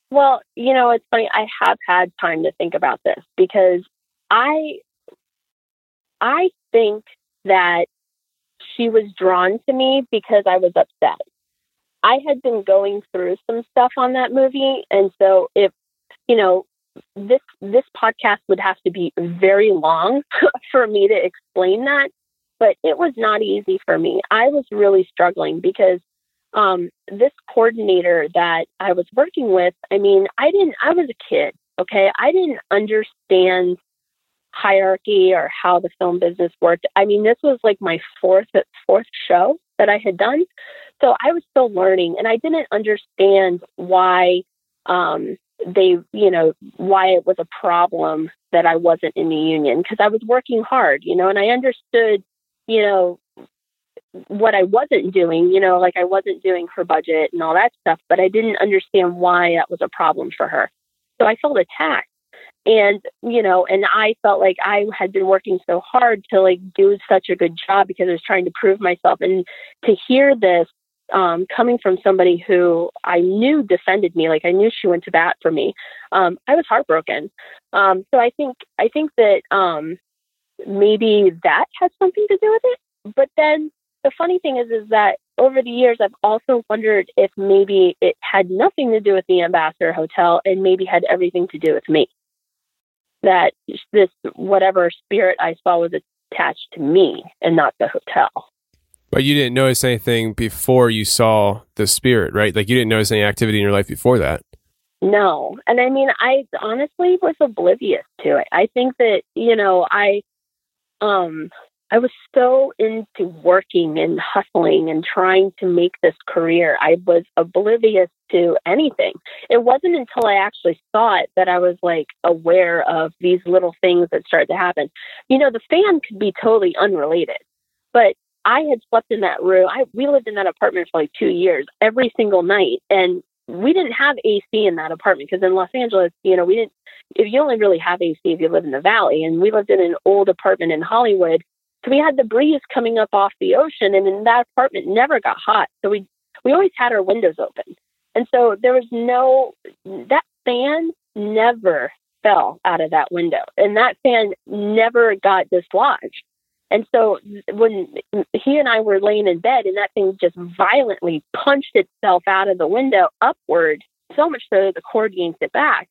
Well, you know, it's funny. I have had time to think about this because I, I think that she was drawn to me because I was upset. I had been going through some stuff on that movie, and so if you know this this podcast would have to be very long [laughs] for me to explain that, but it was not easy for me. I was really struggling because um, this coordinator that I was working with, I mean, I didn't, I was a kid, okay? I didn't understand hierarchy or how the film business worked. I mean, this was like my fourth, fourth show that I had done. So I was still learning and I didn't understand why, um, they, you know, why it was a problem that I wasn't in the union because I was working hard, you know, and I understood, you know, what I wasn't doing, you know, like I wasn't doing her budget and all that stuff, but I didn't understand why that was a problem for her. So I felt attacked. And, you know, and I felt like I had been working so hard to like do such a good job because I was trying to prove myself. And to hear this um, coming from somebody who I knew defended me, like I knew she went to bat for me, um, I was heartbroken. Um, so I think, I think that um, maybe that has something to do with it. But then the funny thing is, is that over the years, I've also wondered if maybe it had nothing to do with the Ambassador Hotel and maybe had everything to do with me. That this whatever spirit I saw was attached to me and not the hotel. But you didn't notice anything before you saw the spirit, right? Like you didn't notice any activity in your life before that. No. And I mean, I honestly was oblivious to it. I think that, you know, I, um, I was so into working and hustling and trying to make this career. I was oblivious to anything. It wasn't until I actually saw it that I was like aware of these little things that started to happen. You know, the fan could be totally unrelated, but I had slept in that room. I we lived in that apartment for like two years, every single night, and we didn't have AC in that apartment because in Los Angeles, you know, we didn't. If you only really have AC if you live in the valley, and we lived in an old apartment in Hollywood, so we had the breeze coming up off the ocean, and in that apartment never got hot. So we we always had our windows open, and so there was no that fan never fell out of that window, and that fan never got dislodged. And so when he and I were laying in bed and that thing just violently punched itself out of the window upward, so much so that the cord yanked it back.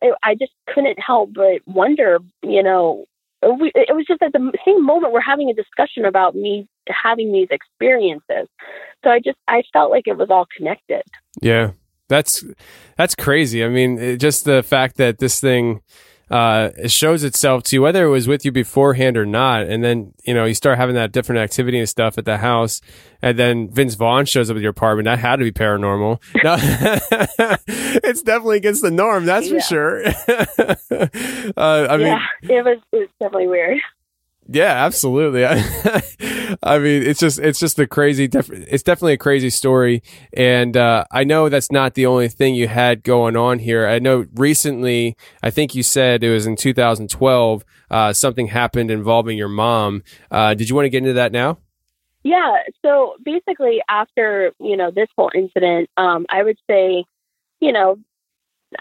It, I just couldn't help but wonder, you know, we, it was just at the same moment we're having a discussion about me having these experiences. So I just I felt like it was all connected. Yeah, that's that's crazy. I mean, it, just the fact that this thing uh, it shows itself to you, whether it was with you beforehand or not. And then, you know, you start having that different activity and stuff at the house. And then Vince Vaughn shows up at your apartment. That had to be paranormal. [laughs] No, [laughs] it's definitely against the norm. That's Yeah. for sure. [laughs] uh, I mean, it was it was definitely weird. Yeah, absolutely. I [laughs] I mean, it's just it's just a crazy. Def- it's definitely a crazy story, and uh, I know that's not the only thing you had going on here. I know recently, I think you said it was in 2012. Uh, something happened involving your mom. Uh, did you want to get into that now? Yeah. So basically, after you know this whole incident, um, I would say, you know,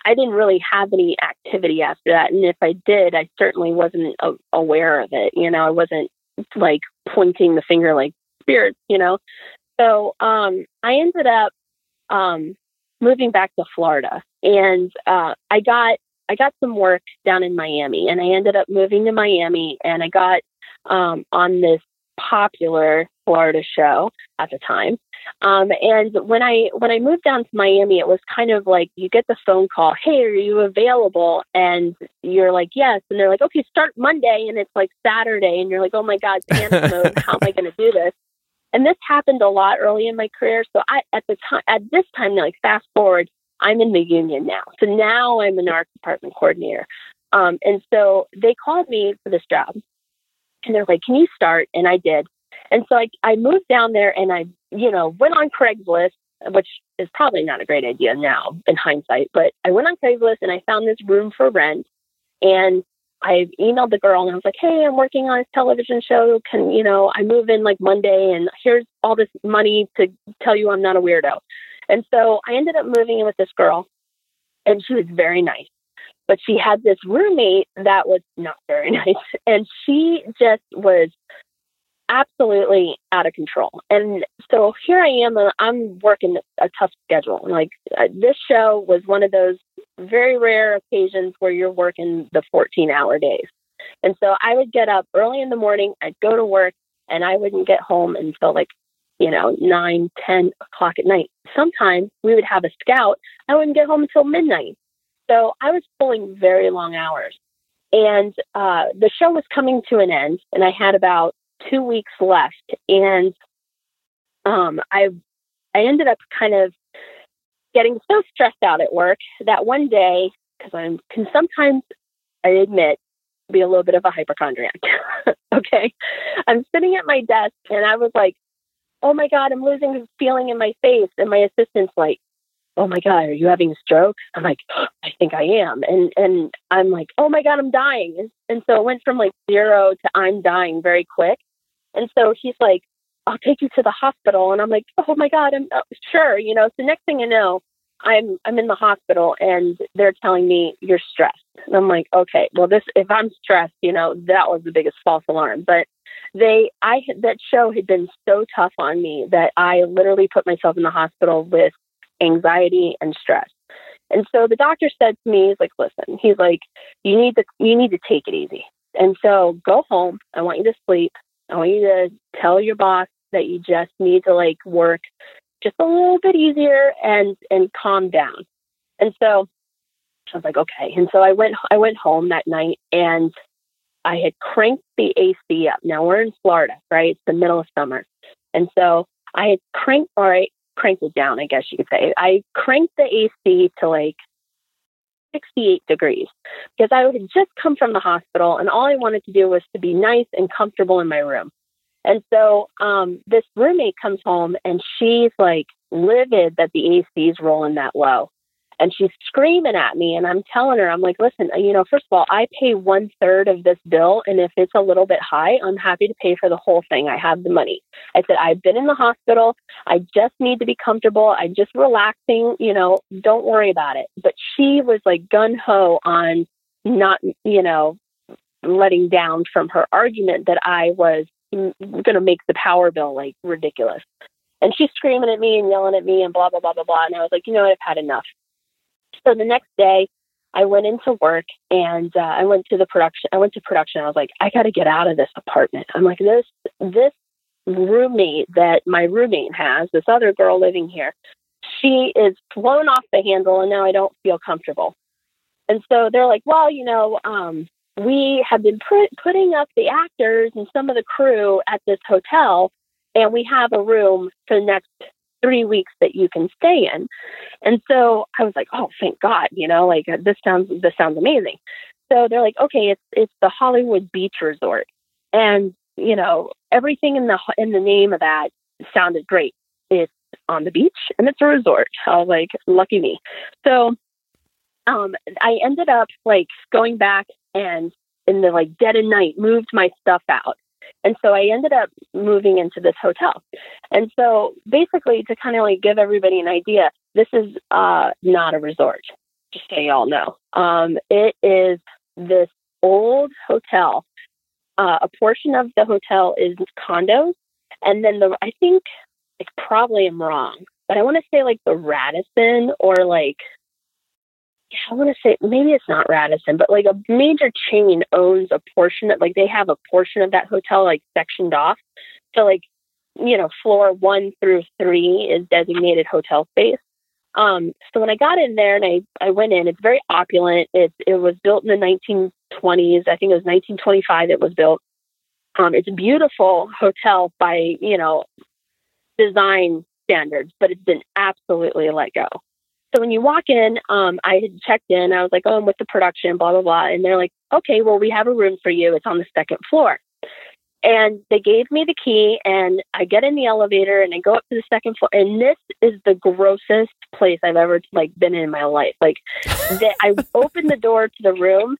I didn't really have any activity after that, and if I did, I certainly wasn't a- aware of it. You know, I wasn't like pointing the finger like spirits. You know, so um, I ended up um, moving back to Florida, and uh, I got I got some work down in Miami, and I ended up moving to Miami, and I got um, on this popular Florida show at the time. Um, and when I when I moved down to Miami, it was kind of like you get the phone call, "Hey, are you available?" And you're like, "Yes." And they're like, "Okay, start Monday." And it's like Saturday, and you're like, "Oh my God, panic [laughs] mode! How am I going to do this?" And this happened a lot early in my career. So I at the time at this time, like fast forward, I'm in the union now. So now I'm an art department coordinator. Um, and so they called me for this job, and they're like, "Can you start?" And I did. And so I, I moved down there and I, you know, went on Craigslist, which is probably not a great idea now in hindsight, but I went on Craigslist and I found this room for rent. And I emailed the girl and I was like, hey, I'm working on a television show. Can, you know, I move in like Monday and here's all this money to tell you I'm not a weirdo. And so I ended up moving in with this girl and she was very nice. But she had this roommate that was not very [laughs] nice. And she just was absolutely out of control. And so here I am, and I'm working a tough schedule. Like uh, this show was one of those very rare occasions where you're working the 14 hour days. And so I would get up early in the morning, I'd go to work, and I wouldn't get home until like, you know, nine, ten o'clock at night. Sometimes we would have a scout, I wouldn't get home until midnight. So I was pulling very long hours. And uh, the show was coming to an end, and I had about two weeks left. And um, I I ended up kind of getting so stressed out at work that one day, because I'm can sometimes I admit be a little bit of a hypochondriac. [laughs] okay, I'm sitting at my desk and I was like, "Oh my god, I'm losing feeling in my face," and my assistant's like, "Oh my god, are you having a stroke?" I'm like, [gasps] "I think I am," and and I'm like, "Oh my god, I'm dying," and, and so it went from like zero to I'm dying very quick. And so he's like, I'll take you to the hospital. And I'm like, oh my God, I'm uh, sure, you know. So next thing you know, I'm I'm in the hospital and they're telling me you're stressed. And I'm like, okay, well this if I'm stressed, you know, that was the biggest false alarm. But they I that show had been so tough on me that I literally put myself in the hospital with anxiety and stress. And so the doctor said to me, he's like, listen, he's like, you need to you need to take it easy. And so go home. I want you to sleep. I want you to tell your boss that you just need to like work just a little bit easier and and calm down. And so I was like, okay. And so I went I went home that night and I had cranked the AC up. Now we're in Florida, right? It's the middle of summer. And so I had cranked or I cranked it down, I guess you could say. I cranked the AC to like 68 degrees because I had just come from the hospital and all I wanted to do was to be nice and comfortable in my room. And so um, this roommate comes home and she's like livid that the AC is rolling that low. And she's screaming at me. And I'm telling her, I'm like, listen, uh, you know, first of all, I pay one third of this bill. And if it's a little bit high, I'm happy to pay for the whole thing. I have the money. I said, I've been in the hospital. I just need to be comfortable. I'm just relaxing. You know, don't worry about it. But she was like gun ho on not, you know, letting down from her argument that I was going to make the power bill like ridiculous. And she's screaming at me and yelling at me and blah, blah, blah, blah, blah. And I was like, you know what? I've had enough. So the next day, I went into work and uh, I went to the production. I went to production. I was like, I got to get out of this apartment. I'm like, this this roommate that my roommate has, this other girl living here, she is blown off the handle, and now I don't feel comfortable. And so they're like, well, you know, um, we have been put, putting up the actors and some of the crew at this hotel, and we have a room for the next three weeks that you can stay in. And so I was like, oh, thank God, you know, like uh, this sounds this sounds amazing. So they're like, okay, it's it's the Hollywood Beach Resort, and you know everything in the in the name of that sounded great. It's on the beach and it's a resort. I was like, lucky me. So um, I ended up like going back and in the like dead of night moved my stuff out. And so I ended up moving into this hotel. And so basically to kind of like give everybody an idea, this is uh, not a resort, just so y'all know. Um, it is this old hotel. Uh, a portion of the hotel is condos. And then the, I think I probably am wrong, but I want to say like the Radisson or like I want to say maybe it's not Radisson, but like a major chain owns a portion of like they have a portion of that hotel like sectioned off. So like, you know, floor one through three is designated hotel space. Um, so when I got in there and I, I went in, it's very opulent. It it was built in the 1920s. I think it was 1925 it was built. Um, it's a beautiful hotel by, you know, design standards, but it's been absolutely let go. So when you walk in, um, I had checked in. I was like, oh, I'm with the production, blah, blah, blah. And they're like, okay, well, we have a room for you. It's on the second floor. And they gave me the key, and I get in the elevator and I go up to the second floor. And this is the grossest place I've ever like been in my life. Like, the, I opened the door to the room.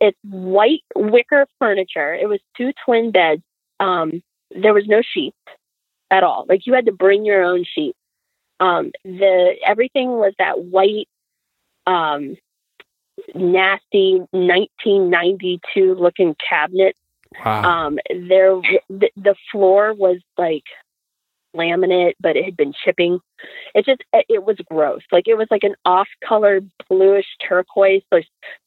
It's white wicker furniture. It was two twin beds. Um, there was no sheets at all. Like you had to bring your own sheets. Um, the everything was that white, um, nasty 1992 looking cabinet. Wow. Um, there, the, the floor was like laminate, but it had been chipping. It just, it was gross. Like it was like an off colored bluish turquoise, so,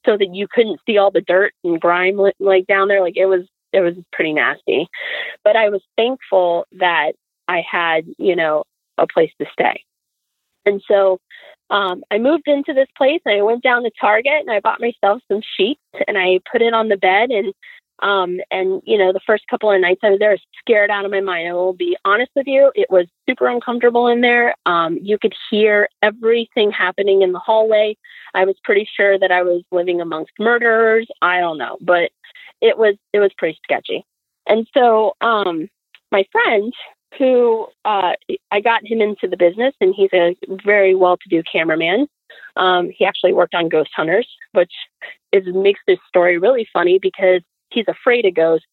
so that you couldn't see all the dirt and grime like down there. Like it was, it was pretty nasty. But I was thankful that I had, you know, a place to stay. And so um, I moved into this place and I went down to Target and I bought myself some sheets and I put it on the bed and um, and you know the first couple of nights I was there, I was scared out of my mind. I will be honest with you, it was super uncomfortable in there. Um, you could hear everything happening in the hallway. I was pretty sure that I was living amongst murderers. I don't know, but it was it was pretty sketchy. And so um, my friend who uh, I got him into the business, and he's a very well-to-do cameraman. Um, he actually worked on Ghost Hunters, which is makes this story really funny because he's afraid of ghosts,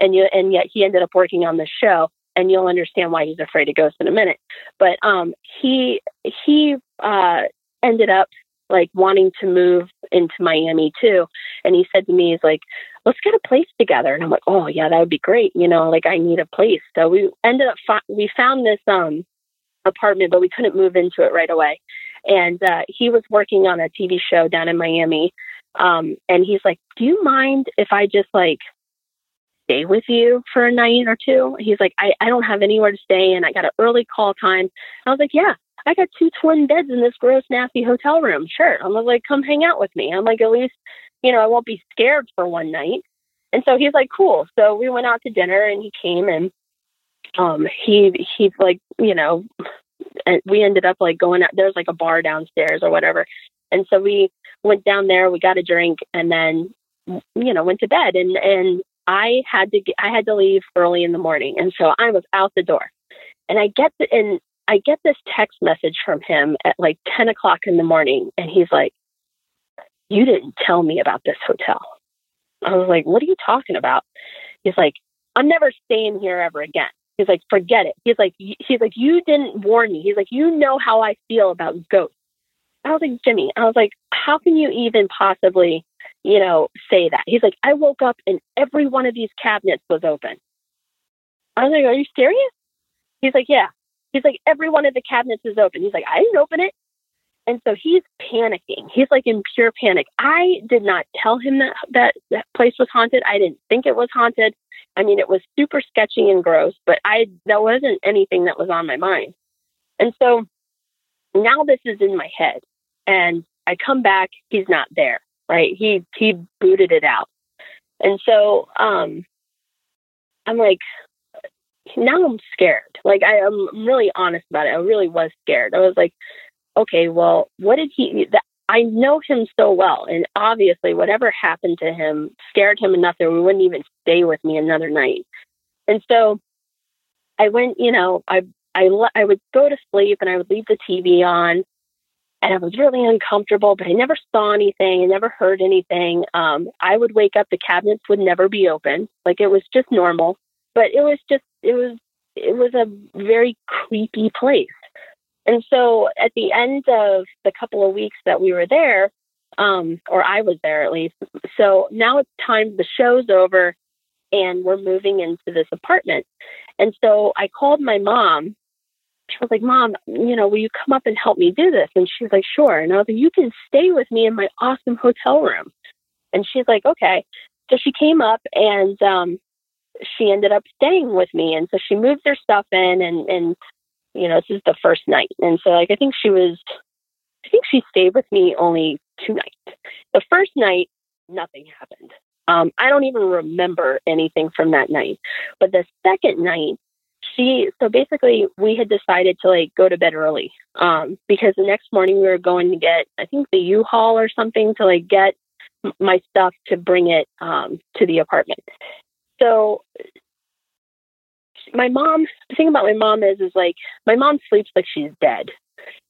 and you and yet he ended up working on the show, and you'll understand why he's afraid of ghosts in a minute. But um, he he uh, ended up like wanting to move into Miami too. And he said to me, he's like, let's get a place together. And I'm like, oh yeah, that would be great. You know, like I need a place. So we ended up, fi- we found this, um, apartment, but we couldn't move into it right away. And, uh, he was working on a TV show down in Miami. Um, and he's like, do you mind if I just like stay with you for a night or two? He's like, I, I don't have anywhere to stay and I got an early call time. I was like, yeah, I got two twin beds in this gross, nasty hotel room. Sure. I'm like, come hang out with me. I'm like, at least, you know, I won't be scared for one night. And so he's like, cool. So we went out to dinner and he came and um he he's like, you know, we ended up like going out there's like a bar downstairs or whatever. And so we went down there, we got a drink and then you know, went to bed and and I had to get, I had to leave early in the morning. And so I was out the door. And I get the, and I get this text message from him at like 10 o'clock in the morning, and he's like, You didn't tell me about this hotel. I was like, What are you talking about? He's like, I'm never staying here ever again. He's like, Forget it. He's like, He's like, You didn't warn me. He's like, You know how I feel about ghosts. I was like, Jimmy, I was like, How can you even possibly, you know, say that? He's like, I woke up and every one of these cabinets was open. I was like, Are you serious? He's like, Yeah. He's like, every one of the cabinets is open. He's like, I didn't open it. And so he's panicking. He's like in pure panic. I did not tell him that that, that place was haunted. I didn't think it was haunted. I mean, it was super sketchy and gross, but I that wasn't anything that was on my mind. And so now this is in my head. And I come back, he's not there, right? He he booted it out. And so um I'm like now I'm scared. Like I, I'm really honest about it. I really was scared. I was like, okay, well, what did he? That, I know him so well, and obviously, whatever happened to him scared him enough that he wouldn't even stay with me another night. And so, I went. You know, I I I would go to sleep and I would leave the TV on, and I was really uncomfortable. But I never saw anything. I never heard anything. Um, I would wake up. The cabinets would never be open. Like it was just normal. But it was just it was it was a very creepy place. And so at the end of the couple of weeks that we were there, um, or I was there at least, so now it's time, the show's over and we're moving into this apartment. And so I called my mom. She was like, Mom, you know, will you come up and help me do this? And she's like, Sure. And I was like, You can stay with me in my awesome hotel room. And she's like, Okay. So she came up and um, she ended up staying with me. And so she moved her stuff in and, and, you know, this is the first night. And so like, I think she was, I think she stayed with me only two nights. The first night, nothing happened. Um, I don't even remember anything from that night. But the second night, she so basically we had decided to like go to bed early um, because the next morning we were going to get I think the U-Haul or something to like get my stuff to bring it um, to the apartment. So my mom, the thing about my mom is, is like my mom sleeps like she's dead.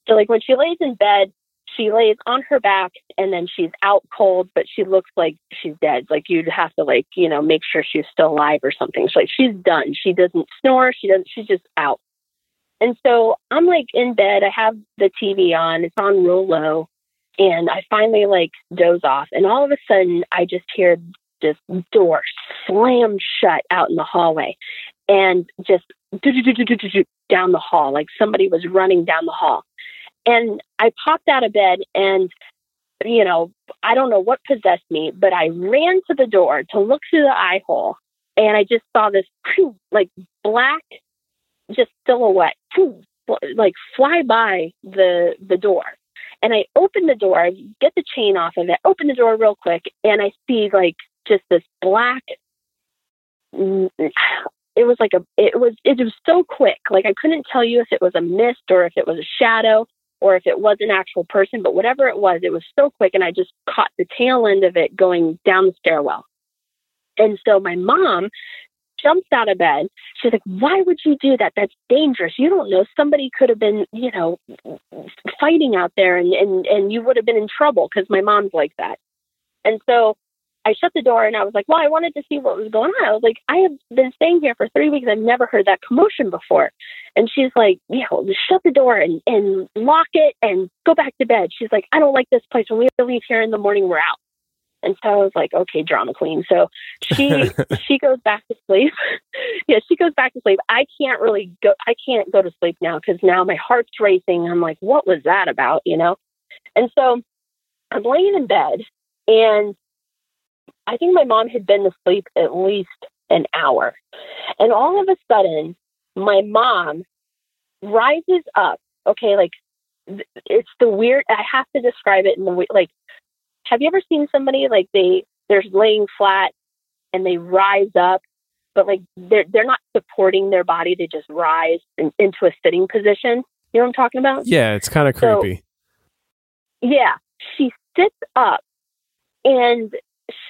So like when she lays in bed, she lays on her back and then she's out cold, but she looks like she's dead. Like you'd have to like, you know, make sure she's still alive or something. So like she's done. She doesn't snore. She doesn't, she's just out. And so I'm like in bed. I have the TV on. It's on real low. And I finally like doze off. And all of a sudden I just hear this door slam shut out in the hallway and just down the hall, like somebody was running down the hall. And I popped out of bed and, you know, I don't know what possessed me, but I ran to the door to look through the eye hole and I just saw this like black, just silhouette, like fly by the the door. And I open the door, get the chain off of it, open the door real quick, and I see like just this black it was like a it was it was so quick. Like i couldn't tell you if it was a mist or if it was a shadow or if it was an actual person but whatever it was it was so quick and i just caught the tail end of it going down the stairwell. And so my mom jumps out of bed. She's like why would you do that? That's dangerous. You don't know. Somebody could have been you know fighting out there and and, and you would have been in trouble because my mom's like that. And so I shut the door and I was like, well, I wanted to see what was going on. I was like, I have been staying here for three weeks. I've never heard that commotion before. And she's like, you know, shut the door and, and lock it and go back to bed. She's like, I don't like this place. When we leave here in the morning, we're out. And so I was like, okay, drama queen. So she [laughs] she goes back to sleep. [laughs] yeah, she goes back to sleep. I can't really go. I can't go to sleep now because now my heart's racing. I'm like, what was that about? You know. And so I'm laying in bed and I think my mom had been asleep at least an hour. And all of a sudden, my mom rises up. Okay, like it's the weird, I have to describe it in the way, like, have you ever seen somebody like they, they're laying flat and they rise up, but like they're, they're not supporting their body, they just rise in, into a sitting position? You know what I'm talking about? Yeah, it's kind of creepy. So, yeah, she sits up and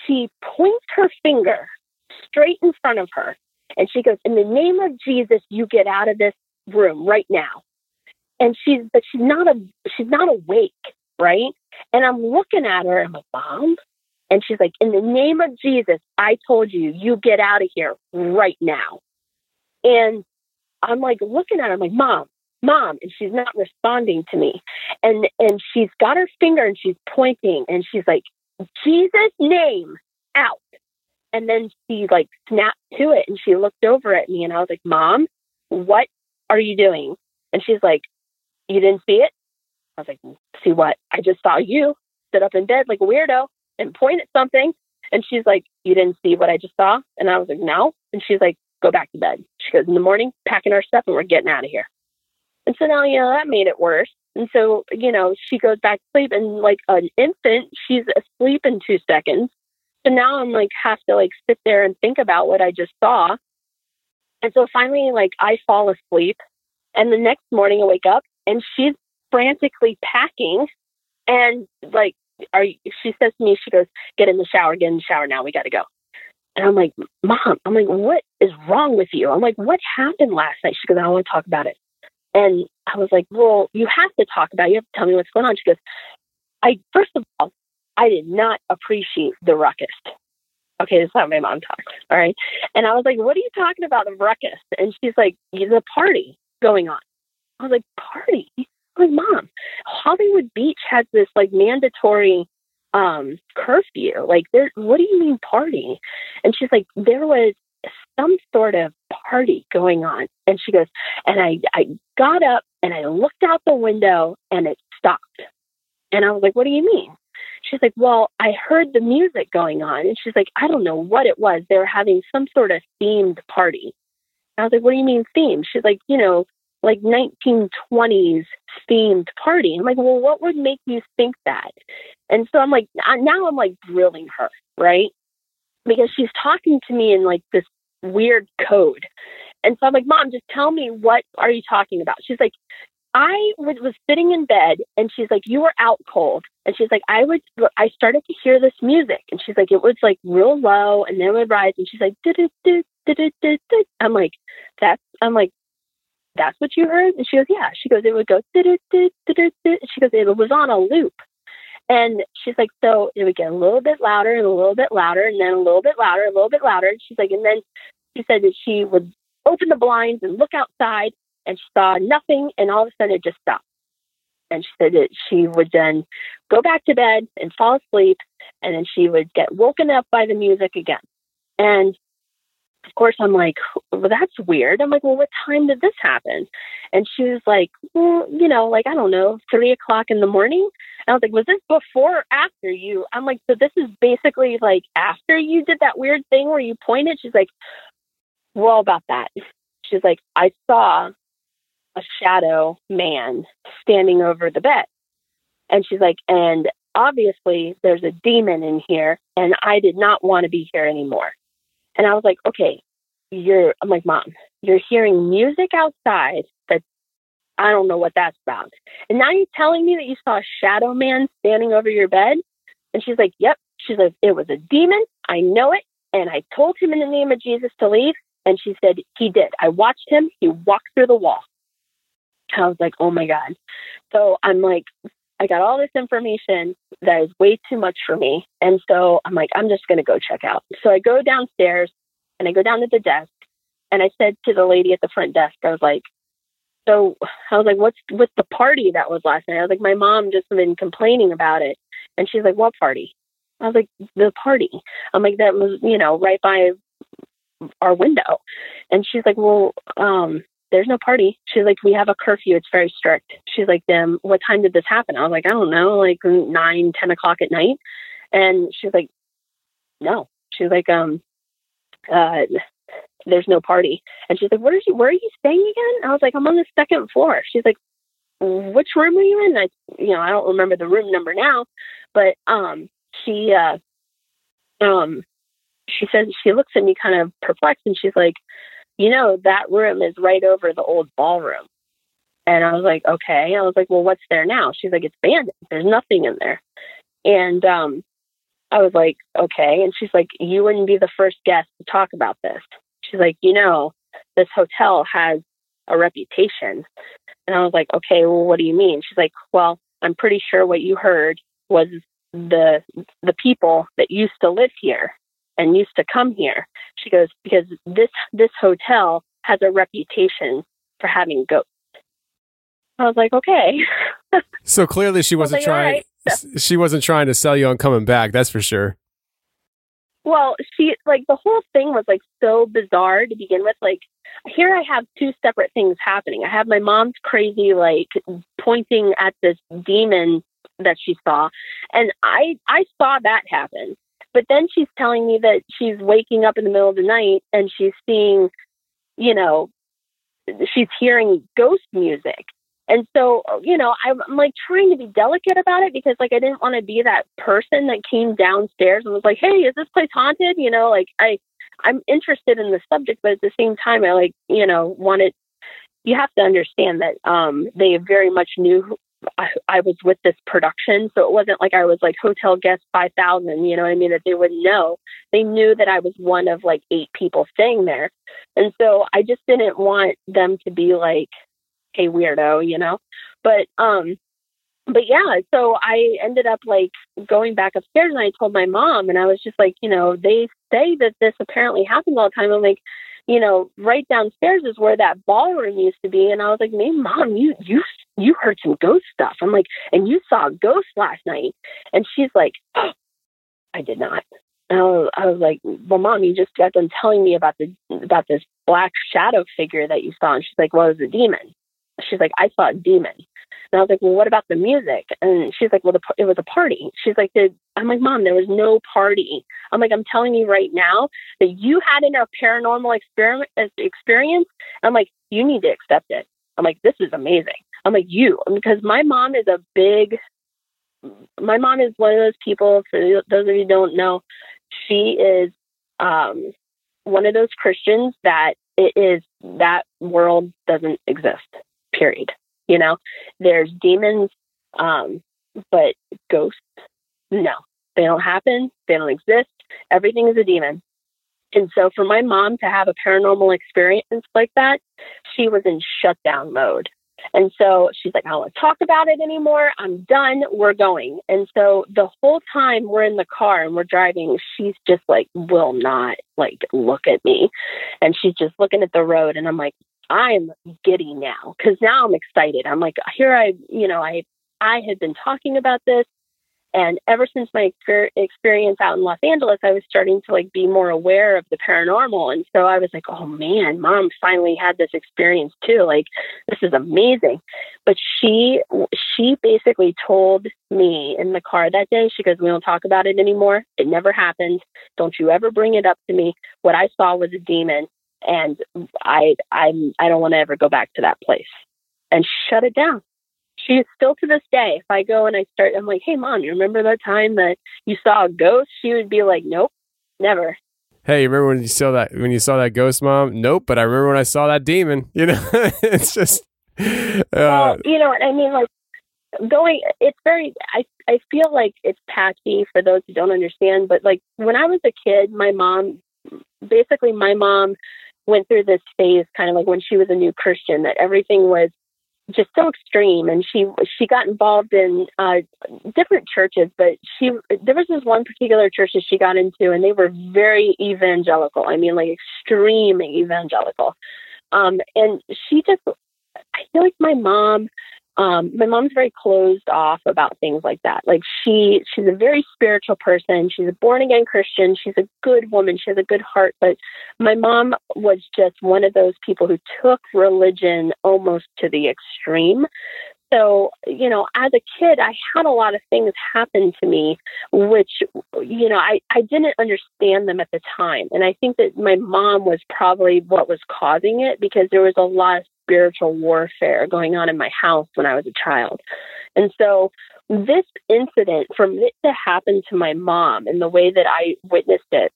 she points her finger straight in front of her and she goes, In the name of Jesus, you get out of this room right now. And she's but she's not a she's not awake, right? And I'm looking at her, I'm like, Mom? And she's like, In the name of Jesus, I told you, you get out of here right now. And I'm like looking at her, I'm like, Mom, Mom, and she's not responding to me. And and she's got her finger and she's pointing and she's like, Jesus' name out. And then she like snapped to it and she looked over at me and I was like, Mom, what are you doing? And she's like, You didn't see it? I was like, see what? I just saw you sit up in bed like a weirdo and point at something. And she's like, you didn't see what I just saw? And I was like, no. And she's like, go back to bed. She goes, in the morning, packing our stuff and we're getting out of here. And so now, you know, that made it worse. And so, you know, she goes back to sleep and like an infant, she's asleep in two seconds. So now I'm like, have to like sit there and think about what I just saw. And so finally, like, I fall asleep. And the next morning I wake up and she's frantically packing and like are you, she says to me she goes get in the shower get in the shower now we got to go and i'm like mom i'm like what is wrong with you i'm like what happened last night she goes i don't want to talk about it and i was like well you have to talk about it. you have to tell me what's going on she goes i first of all i did not appreciate the ruckus okay this is how my mom talks all right and i was like what are you talking about the ruckus and she's like the party going on i was like party I'm like, Mom, Hollywood Beach has this like mandatory um curfew. Like there what do you mean party? And she's like, there was some sort of party going on. And she goes, and I I got up and I looked out the window and it stopped. And I was like, What do you mean? She's like, Well, I heard the music going on. And she's like, I don't know what it was. They were having some sort of themed party. And I was like, What do you mean themed? She's like, You know, like 1920s themed party. I'm like, well, what would make you think that? And so I'm like, now I'm like drilling her, right? Because she's talking to me in like this weird code. And so I'm like, Mom, just tell me what are you talking about? She's like, I was, sitting in bed and she's like, You were out cold. And she's like, I would, I started to hear this music. And she's like, It was like real low and then it would rise. And she's like, I'm like, That's, I'm like, that's what you heard? And she goes, yeah. She goes, it would go, she goes, it was on a loop. And she's like, so it would get a little bit louder and a little bit louder and then a little bit louder, a little bit louder. And she's like, and then she said that she would open the blinds and look outside and she saw nothing and all of a sudden it just stopped. And she said that she would then go back to bed and fall asleep and then she would get woken up by the music again. And of course, I'm like, well, that's weird. I'm like, well, what time did this happen? And she was like, well, you know, like, I don't know, three o'clock in the morning. And I was like, was this before or after you? I'm like, so this is basically like after you did that weird thing where you pointed? She's like, well, about that. She's like, I saw a shadow man standing over the bed. And she's like, and obviously there's a demon in here, and I did not want to be here anymore. And I was like, okay, you're, I'm like, mom, you're hearing music outside that I don't know what that's about. And now you're telling me that you saw a shadow man standing over your bed? And she's like, yep. She's like, it was a demon. I know it. And I told him in the name of Jesus to leave. And she said, he did. I watched him. He walked through the wall. I was like, oh my God. So I'm like, I got all this information that is way too much for me. And so I'm like, I'm just going to go check out. So I go downstairs and I go down to the desk and I said to the lady at the front desk, I was like, so I was like, what's with the party that was last night? I was like, my mom just been complaining about it. And she's like, what party? I was like, the party. I'm like, that was, you know, right by our window. And she's like, well, um, there's no party. She's like, we have a curfew. It's very strict. She's like, then what time did this happen? I was like, I don't know, like nine, ten o'clock at night. And she's like, no. She's like, um, uh, there's no party. And she's like, where is you? Where are you staying again? I was like, I'm on the second floor. She's like, which room are you in? I, you know, I don't remember the room number now, but um, she, uh, um, she says she looks at me kind of perplexed, and she's like, you know, that room is right over the old ballroom. And I was like, okay. I was like, well, what's there now? She's like, it's abandoned. There's nothing in there. And um, I was like, okay. And she's like, you wouldn't be the first guest to talk about this. She's like, you know, this hotel has a reputation. And I was like, okay, well, what do you mean? She's like, well, I'm pretty sure what you heard was the the people that used to live here and used to come here. She goes, because this this hotel has a reputation for having goats. I was like, okay. [laughs] so clearly she wasn't like, trying right. she wasn't trying to sell you on coming back, that's for sure. Well, she like the whole thing was like so bizarre to begin with. Like here I have two separate things happening. I have my mom's crazy, like pointing at this demon that she saw, and I I saw that happen. But then she's telling me that she's waking up in the middle of the night and she's seeing, you know, she's hearing ghost music. And so, you know, I'm, like trying to be delicate about it because like I didn't want to be that person that came downstairs and was like, "Hey, is this place haunted?" You know, like I I'm interested in the subject, but at the same time, I like, you know, wanted. You have to understand that um, they very much knew I, I was with this production, so it wasn't like I was like hotel guest five thousand. You know what I mean? That they wouldn't know. They knew that I was one of like eight people staying there, and so I just didn't want them to be like, "Hey, weirdo," you know. But um, but yeah, so I ended up like going back upstairs and I told my mom, and I was just like, you know, they say that this apparently happens all the time. I'm like, you know, right downstairs is where that ballroom used to be, and I was like, "Man, mom, you you you heard some ghost stuff." I'm like, "And you saw a ghost last night?" And she's like, oh, [gasps] "I did not." And I was, I was like, "Well, mom, you just got done telling me about the about this black shadow figure that you saw," and she's like, "Well, it was a demon." She's like, "I saw a demon." And I was like, well, what about the music? And she's like, well, the, it was a party. She's like, Did, I'm like, mom, there was no party. I'm like, I'm telling you right now that you had in a paranormal experiment experience. I'm like, you need to accept it. I'm like, this is amazing. I'm like, you, because my mom is a big, my mom is one of those people, for those of you don't know, she is um, one of those Christians that it is, that world doesn't exist, period. You know, there's demons, um, but ghosts, no, they don't happen. They don't exist. Everything is a demon. And so for my mom to have a paranormal experience like that, she was in shutdown mode. And so she's like, I don't want to talk about it anymore. I'm done. We're going. And so the whole time we're in the car and we're driving, she's just like, will not like look at me. And she's just looking at the road. And I'm like, I'm giddy now because now I'm excited. I'm like, here I, you know, I, I had been talking about this. And ever since my experience out in Los Angeles, I was starting to like be more aware of the paranormal. And so I was like, oh man, mom finally had this experience too. Like, this is amazing. But she, she basically told me in the car that day, she goes, we don't talk about it anymore. It never happened. Don't you ever bring it up to me. What I saw was a demon and I I'm I don't want to ever go back to that place and shut it down. She still to this day, if I go and I start, I'm like, hey mom, you remember that time that you saw a ghost? She would be like, nope, never. Hey, you remember when you saw that when you saw that ghost, mom? Nope, but I remember when I saw that demon. [laughs] You know, it's just. Uh, well, you know what I mean, like going. It's very. I I feel like it's patchy for those who don't understand, but like when I was a kid, my mom, basically, my mom went through this phase kind of like when she was a new Christian that everything was just so extreme. And she she got involved in uh different churches but she there was this one particular church that she got into and they were very evangelical. I mean like extreme evangelical. Um and she just i feel like my mom um, my mom's very closed off about things like that. Like she, she's a very spiritual person. She's a born again Christian. She's a good woman. She has a good heart. But my mom was just one of those people who took religion almost to the extreme. So, you know, as a kid, I had a lot of things happen to me, which, you know, I, I didn't understand them at the time. And I think that my mom was probably what was causing it because there was a lot of spiritual warfare going on in my house when I was a child. And so this incident, from it to happen to my mom and the way that I witnessed it,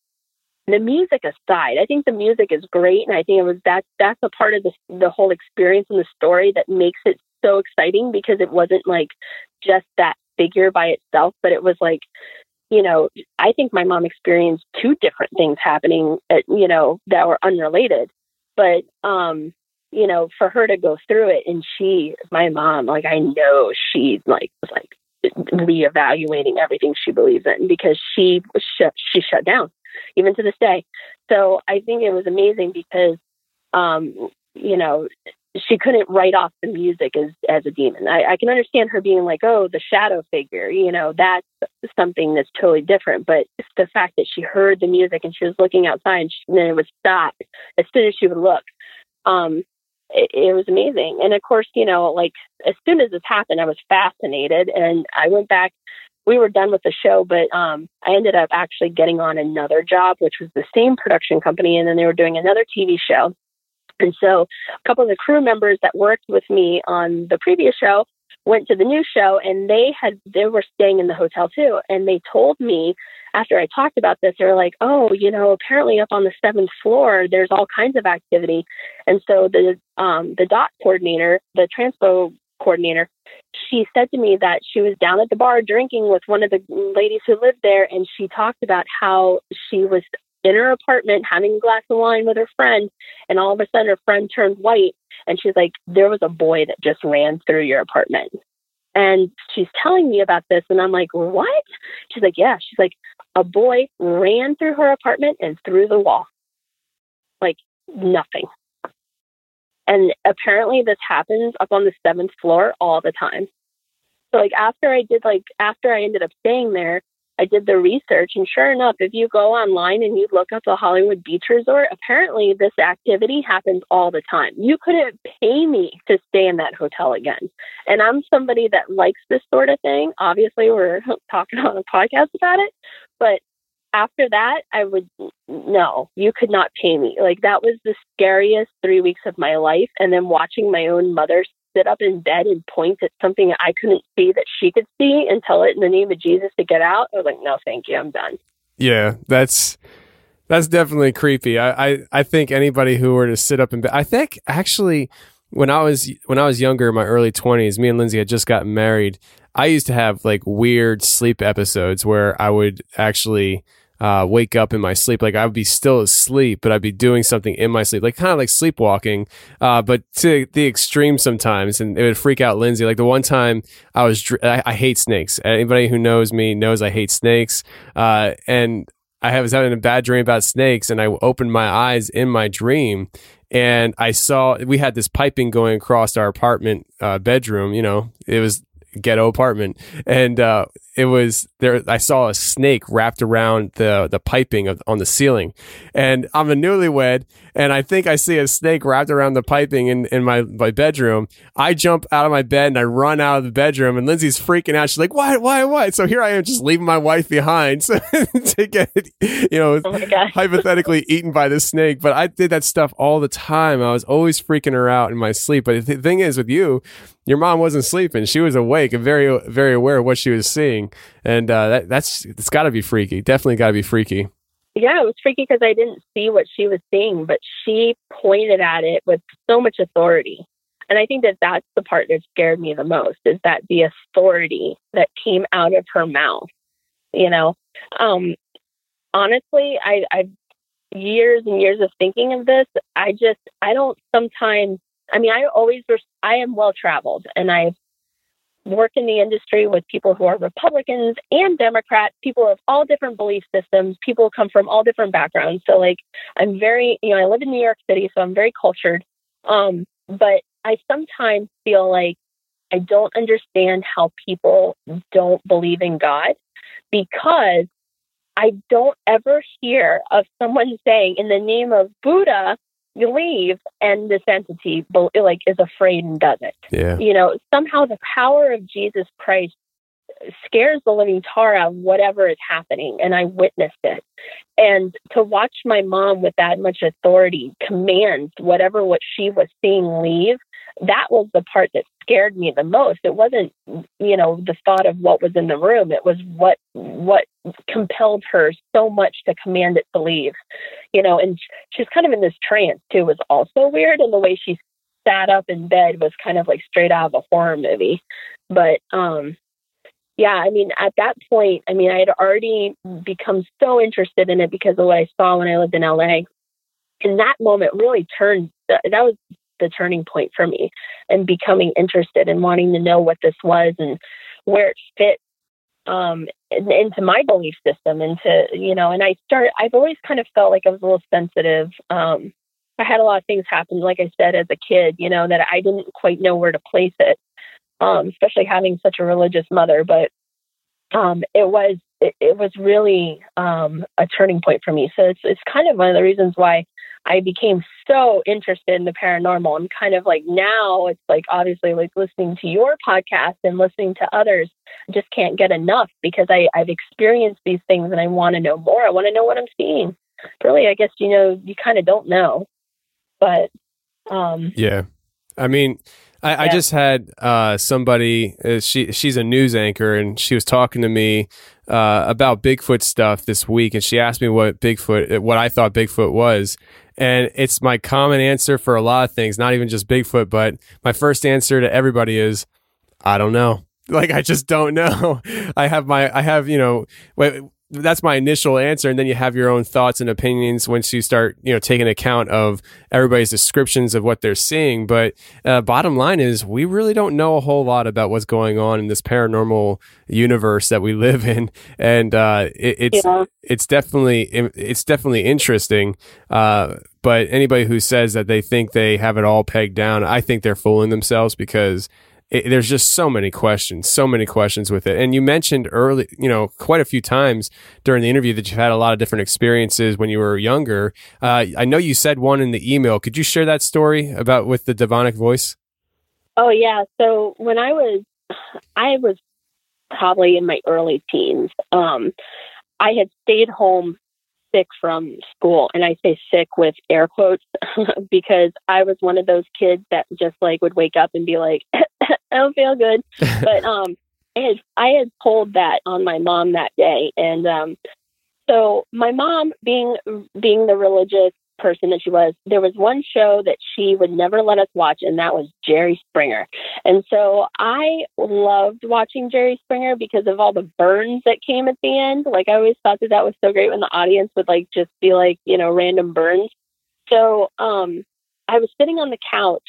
the music aside, I think the music is great, and I think it was that that's a part of the the whole experience and the story that makes it so exciting because it wasn't like just that figure by itself, but it was like, you know, I think my mom experienced two different things happening, at, you know, that were unrelated. But um, you know, for her to go through it and she, my mom, like I know she like was like reevaluating everything she believes in because she shut she shut down even to this day. So I think it was amazing because um, you know, she couldn't write off the music as as a demon. I, I can understand her being like, oh, the shadow figure, you know, that's something that's totally different. But the fact that she heard the music and she was looking outside and, she, and then it would stop as soon as she would look, um, it, it was amazing. And of course, you know, like as soon as this happened, I was fascinated, and I went back. We were done with the show, but um, I ended up actually getting on another job, which was the same production company, and then they were doing another TV show. And so, a couple of the crew members that worked with me on the previous show went to the new show and they had they were staying in the hotel too and they told me after I talked about this, they were like, "Oh, you know, apparently up on the seventh floor, there's all kinds of activity." And so the um, the dot coordinator, the transpo coordinator, she said to me that she was down at the bar drinking with one of the ladies who lived there, and she talked about how she was in her apartment having a glass of wine with her friend, and all of a sudden her friend turned white, and she's like, "There was a boy that just ran through your apartment." And she's telling me about this, and I'm like, what? She's like, yeah. She's like, a boy ran through her apartment and through the wall. Like nothing. And apparently this happens up on the seventh floor all the time. So like after I did like after I ended up staying there, I did the research, and sure enough, if you go online and you look up the Hollywood Beach Resort, apparently this activity happens all the time. You couldn't pay me to stay in that hotel again. And I'm somebody that likes this sort of thing. Obviously, we're [laughs] talking on a podcast about it, but after that, I would no, you could not pay me. Like that was the scariest three weeks of my life. And then watching my own mother sit up in bed and point at something I couldn't see that she could see and tell it in the name of Jesus to get out. I was like, no, thank you, I'm done. Yeah, that's that's definitely creepy. I, I, I think anybody who were to sit up in bed, I think actually when I was when I was younger, in my early twenties, me and Lindsay had just gotten married. I used to have like weird sleep episodes where I would actually uh, wake up in my sleep. Like I would be still asleep, but I'd be doing something in my sleep, like kind of like sleepwalking, uh, but to the extreme sometimes. And it would freak out Lindsay. Like the one time I was, dr- I, I, hate snakes. Anybody who knows me knows I hate snakes. Uh, and I was having a bad dream about snakes and I opened my eyes in my dream and I saw we had this piping going across our apartment uh, bedroom. You know, it was ghetto apartment, and uh, it was there. I saw a snake wrapped around the the piping of, on the ceiling, and I'm a newlywed, and I think I see a snake wrapped around the piping in, in my my bedroom. I jump out of my bed and I run out of the bedroom, and Lindsay's freaking out. She's like, "Why? Why? Why?" So here I am, just leaving my wife behind [laughs] to get you know Oh hypothetically eaten by the snake. But I did that stuff all the time. I was always freaking her out in my sleep. But the thing is, with you, your mom wasn't sleeping; she was awake and very very aware of what she was seeing and uh, that, that's it's got to be freaky. Definitely got to be freaky. Yeah, it was freaky because I didn't see what she was seeing, but she pointed at it with so much authority. And I think that that's the part that scared me the most is that the authority that came out of her mouth. You know, um, honestly, I, I've years and years of thinking of this. I just, I don't sometimes. I mean, I always, I am well traveled, and I've work in the industry with people who are Republicans and Democrats, people of all different belief systems, people come from all different backgrounds. So, like, I'm very, you know, I live in New York City, so I'm very cultured. Um, but I sometimes feel like I don't understand how people don't believe in God because I don't ever hear of someone saying, in the name of Buddha, you leave and this entity like is afraid and does it yeah. You know somehow the power of jesus christ scares the living tar out of whatever is happening and i witnessed it. And to watch my mom with that much authority command whatever what she was seeing leave that was the part that scared me the most. It wasn't you know the thought of what was in the room. It was what what compelled her so much to command it to leave you know and she's kind of in this trance too was also weird and the way she sat up in bed was kind of like straight out of a horror movie. But um yeah i mean at that point i mean i had already become so interested in it because of what i saw when i lived in la and that moment really turned that was the turning point for me and becoming interested and wanting to know what this was and where it fit um, into my belief system into you know and i started i've always kind of felt like i was a little sensitive um, i had a lot of things happen like i said as a kid you know that i didn't quite know where to place it um, especially having such a religious mother but um, it was it, it was really um, a turning point for me. So it's it's kind of one of the reasons why I became so interested in the paranormal and kind of like now it's like obviously like listening to your podcast and listening to others I just can't get enough because I, I've experienced these things and I want to know more. I want to know what I'm seeing. Really, I guess you know you kind of don't know, but um, yeah. I mean, I, yeah. I just had uh, somebody. Uh, she she's a news anchor, and she was talking to me uh, about Bigfoot stuff this week, and she asked me what Bigfoot, what I thought Bigfoot was, and it's my common answer for a lot of things, not even just Bigfoot, but my first answer to everybody is, I don't know. [laughs] Like I just don't know. [laughs] I have my I have you know that's my initial answer and then you have your own thoughts and opinions once you start you know taking account of everybody's descriptions of what they're seeing. But uh, bottom line is we really don't know a whole lot about what's going on in this paranormal universe that we live in. And uh, it, it's yeah. it's definitely it's definitely interesting. Uh, but anybody who says that they think they have it all pegged down i think they're fooling themselves because it, there's just so many questions, so many questions with it. And you mentioned early, you know, quite a few times during the interview that you've had a lot of different experiences when you were younger. Uh, I know you said one in the email. Could you share that story about with the demonic voice? Oh yeah. So when I was, I was probably in my early teens. Um, I had stayed home sick from school and i say sick with air quotes [laughs] because i was one of those kids that just like would wake up and be like i don't feel good [laughs] but um I had, I had pulled that on my mom that day and um so my mom being being the religious person that she was, there was one show that she would never let us watch, and that was Jerry Springer. And so I loved watching Jerry Springer because of all the burns that came at the end. Like I always thought that that was so great when the audience would like just be like, you know, random burns. So um, I was sitting on the couch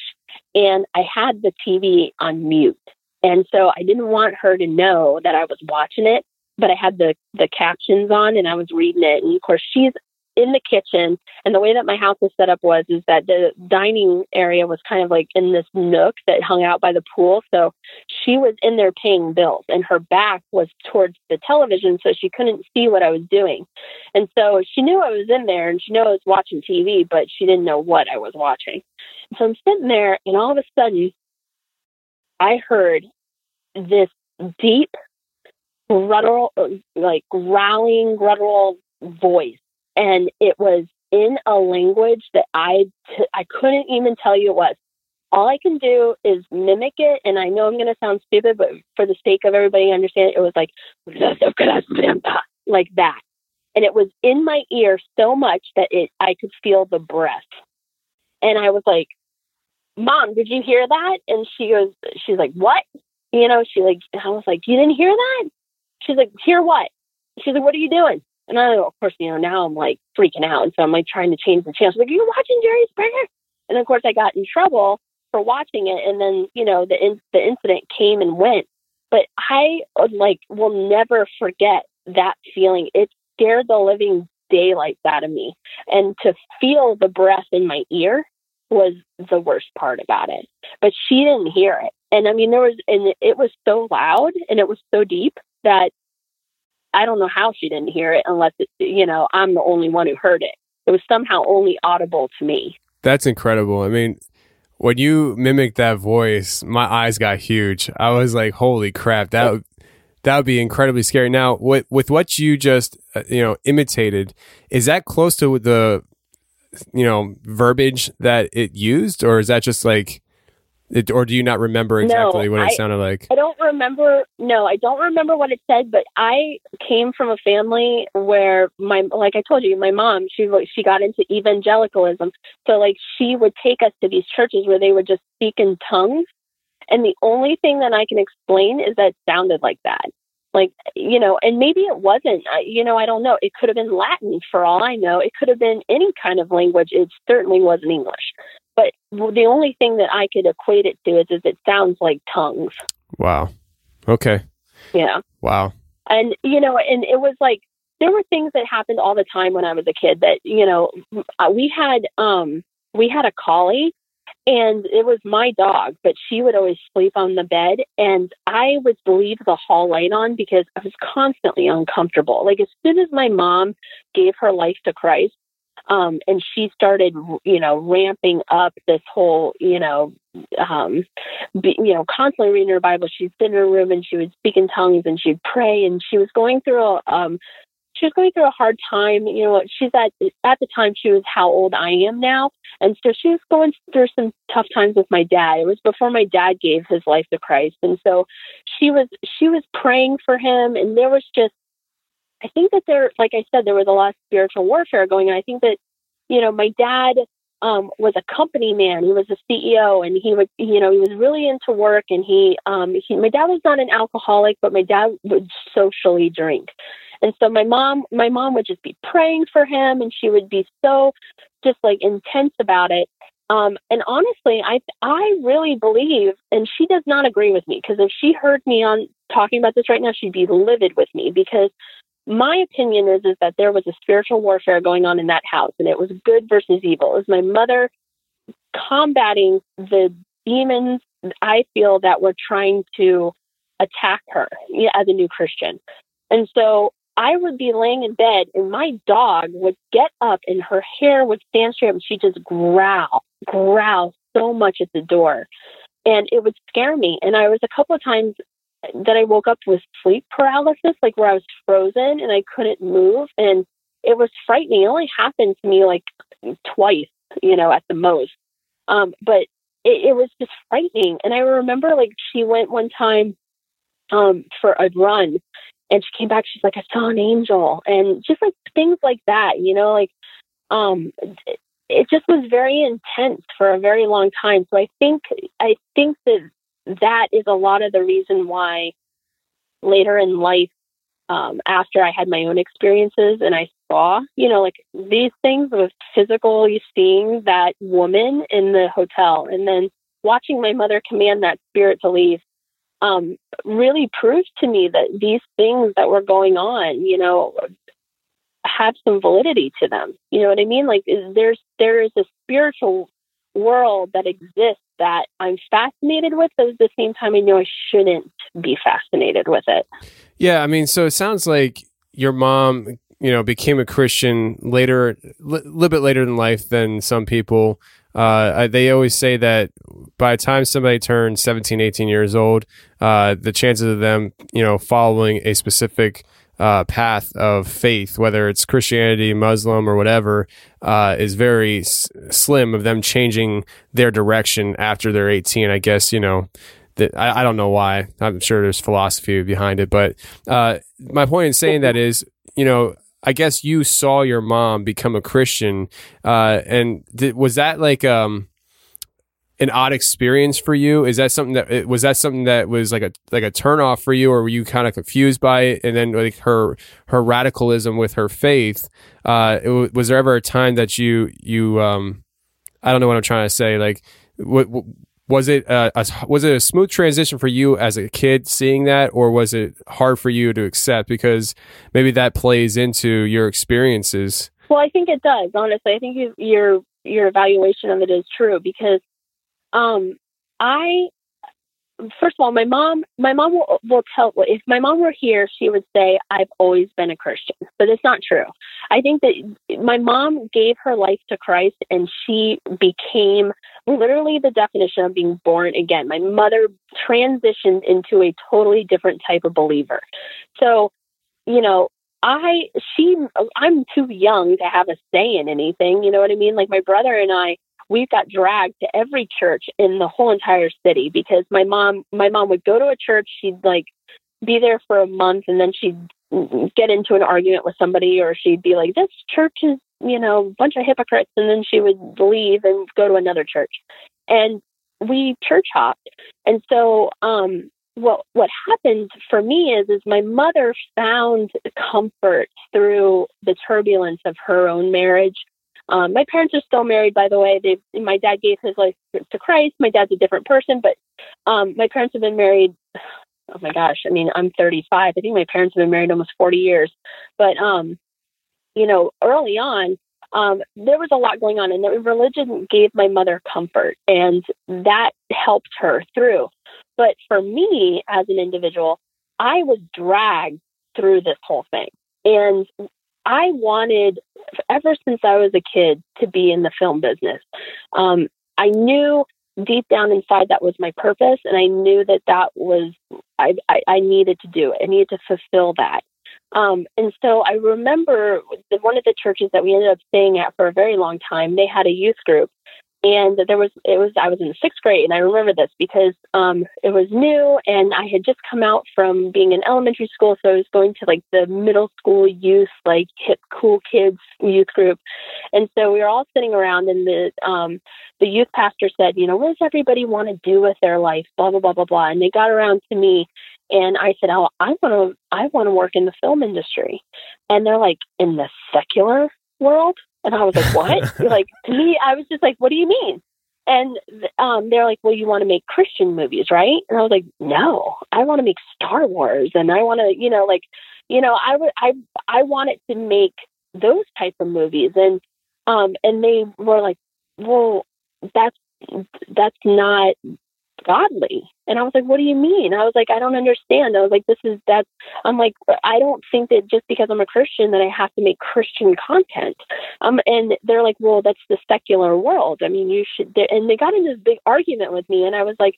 and I had the TV on mute. And so I didn't want her to know that I was watching it but I had the the captions on and I was reading it. And of course, she's in the kitchen. And the way that my house was set up was is that the dining area was kind of like in this nook that hung out by the pool. So she was in there paying bills and her back was towards the television so she couldn't see what I was doing. And so she knew I was in there and she knew I was watching TV, but she didn't know what I was watching. So I'm sitting there and all of a sudden I heard this deep guttural like growling guttural voice and it was in a language that I t- I couldn't even tell you it was. All I can do is mimic it, and I know I'm going to sound stupid, but for the sake of everybody understand, it was like like that, and it was in my ear so much that it I could feel the breath, and I was like, "Mom, did you hear that?" And she goes, "She's like, what?" You know, she like I was like, "You didn't hear that?" She's like, "Hear what?" She's like, "What are you doing?" And I, of course, you know, now I'm like freaking out. And so I'm like trying to change the channel. Like, Are you watching Jerry Springer? And of course, I got in trouble for watching it. And then, you know, the, in- the incident came and went. But I like will never forget that feeling. It scared the living daylights out of me. And to feel the breath in my ear was the worst part about it. But she didn't hear it. And I mean, there was, and it was so loud and it was so deep that I don't know how she didn't hear it unless, it, you know, I'm the only one who heard it. It was somehow only audible to me. That's incredible. I mean, when you mimicked that voice, my eyes got huge. I was like, "Holy crap! That that would be incredibly scary." Now, with with what you just uh, you know imitated, is that close to the you know verbiage that it used, or is that just like it, or do you not remember exactly no, what it I, sounded like? I don't remember. No, I don't remember what it said. But I came from a family where my, like I told you, my mom, she she got into evangelicalism. So like she would take us to these churches where they would just speak in tongues, and the only thing that I can explain is that it sounded like that. Like you know, and maybe it wasn't. You know, I don't know. It could have been Latin for all I know. It could have been any kind of language. It certainly wasn't English. But the only thing that I could equate it to is, is it sounds like tongues. Wow. Okay. Yeah. Wow. And, you know, and it was like, there were things that happened all the time when I was a kid that, you know, uh, we had, um, we had a collie and it was my dog, but she would always sleep on the bed. And I would leave the hall light on because I was constantly uncomfortable. Like as soon as my mom gave her life to Christ, Um, and she started, you know, ramping up this whole, you know, um, be, you know, constantly reading her Bible. She'd sit in her room and she would speak in tongues and she'd pray. And she was going through a, um, she was going through a hard time. You know, she's at at the time she was how old I am now, and so she was going through some tough times with my dad. It was before my dad gave his life to Christ, and so she was she was praying for him, and there was just I think that there, like I said, there was a lot of spiritual warfare going on. I think that, you know, my dad um, was a company man. He was a CEO, and he would, you know, he was really into work. And he, um, he, my dad was not an alcoholic, but my dad would socially drink. And so my mom, my mom would just be praying for him, and she would be so just like intense about it. Um, and honestly, I I really believe, and she does not agree with me because if she heard me on talking about this right now, she'd be livid with me because my opinion is is that there was a spiritual warfare going on in that house and it was good versus evil. It was my mother combating the demons I feel that were trying to attack her as a new Christian. And so I would be laying in bed and my dog would get up and her hair would stand straight up and she'd just growl, growl so much at the door. And it would scare me. And I was a couple of times that I woke up with sleep paralysis, like where I was frozen and I couldn't move. And it was frightening. It only happened to me like twice, you know, at the most. Um, but it, it was just frightening. And I remember like she went one time um, for a run and she came back. She's like, I saw an angel. And just like things like that, you know, like um, it just was very intense for a very long time. So I think I think that that is a lot of the reason why later in life, um, after I had my own experiences and I saw, you know, like these things with physically seeing that woman in the hotel and then watching my mother command that spirit to leave um, really proved to me that these things that were going on, you know, have some validity to them. You know what I mean? Like there's there is a spiritual world that exists that I'm fascinated with, but at the same time, I know I shouldn't be fascinated with it. Yeah, I mean, so it sounds like your mom, you know, became a Christian later, a li- little bit later in life than some people. Uh, they always say that by the time somebody turns 17, 18 years old, uh, the chances of them, you know, following a specific uh, path of faith, whether it's Christianity, Muslim, or whatever, uh, is very s- slim of them changing their direction after they're 18. I guess, you know, that I, I don't know why. I'm sure there's philosophy behind it. But uh, my point in saying that is, you know, I guess you saw your mom become a Christian. Uh, and th- was that like, um, an odd experience for you? Is that something that was that something that was like a like a turnoff for you, or were you kind of confused by it? And then like her her radicalism with her faith, uh, it, was there ever a time that you you um, I don't know what I'm trying to say. Like, what was it? Uh, a, was it a smooth transition for you as a kid seeing that, or was it hard for you to accept because maybe that plays into your experiences? Well, I think it does. Honestly, I think you, your your evaluation of it is true because um, I first of all, my mom, my mom will, will tell, if my mom were here, she would say, I've always been a Christian, but it's not true. I think that my mom gave her life to Christ and she became literally the definition of being born again. My mother transitioned into a totally different type of believer. So, you know, I, she, I'm too young to have a say in anything. You know what I mean? Like my brother and I, we got dragged to every church in the whole entire city because my mom my mom would go to a church she'd like be there for a month and then she'd get into an argument with somebody or she'd be like this church is you know a bunch of hypocrites and then she would leave and go to another church. And we church hopped. And so um what what happened for me is is my mother found comfort through the turbulence of her own marriage um, my parents are still married, by the way. They, my dad gave his life to Christ. My dad's a different person, but um, my parents have been married. Oh my gosh! I mean, I'm 35. I think my parents have been married almost 40 years. But um, you know, early on, um, there was a lot going on, and religion gave my mother comfort, and that helped her through. But for me, as an individual, I was dragged through this whole thing. And I wanted ever since I was a kid to be in the film business. Um, I knew deep down inside that was my purpose, and I knew that that was I, I, I needed to do it. I needed to fulfill that. Um, and so I remember the, one of the churches that we ended up staying at for a very long time. They had a youth group, and there was it was I was in the sixth grade, and I remember this because um, it was new, and I had just come out from being in elementary school, so I was going to like the middle school youth, like hip cool kids youth group, and so we were all sitting around, and the um, the youth pastor said, you know, what does everybody want to do with their life, blah blah blah blah blah, and they got around to me, and I said, oh, I want to I want to work in the film industry, and they're like, in the secular world and I was like, what? [laughs] like, to me, I was just like, what do you mean? And um, they're like, well, you want to make Christian movies, right? And I was like, no, I want to make Star Wars, and I want to, you know, like, you know, I would, I, I wanted to make those type of movies, and um, and they were like, well, that's that's not godly. And I was like, what do you mean? I was like, I don't understand. I was like, this is that. I'm like, I don't think that just because I'm a Christian that I have to make Christian content. Um, and they're like, well, that's the secular world. I mean, you should. And they got in this big argument with me, and I was like,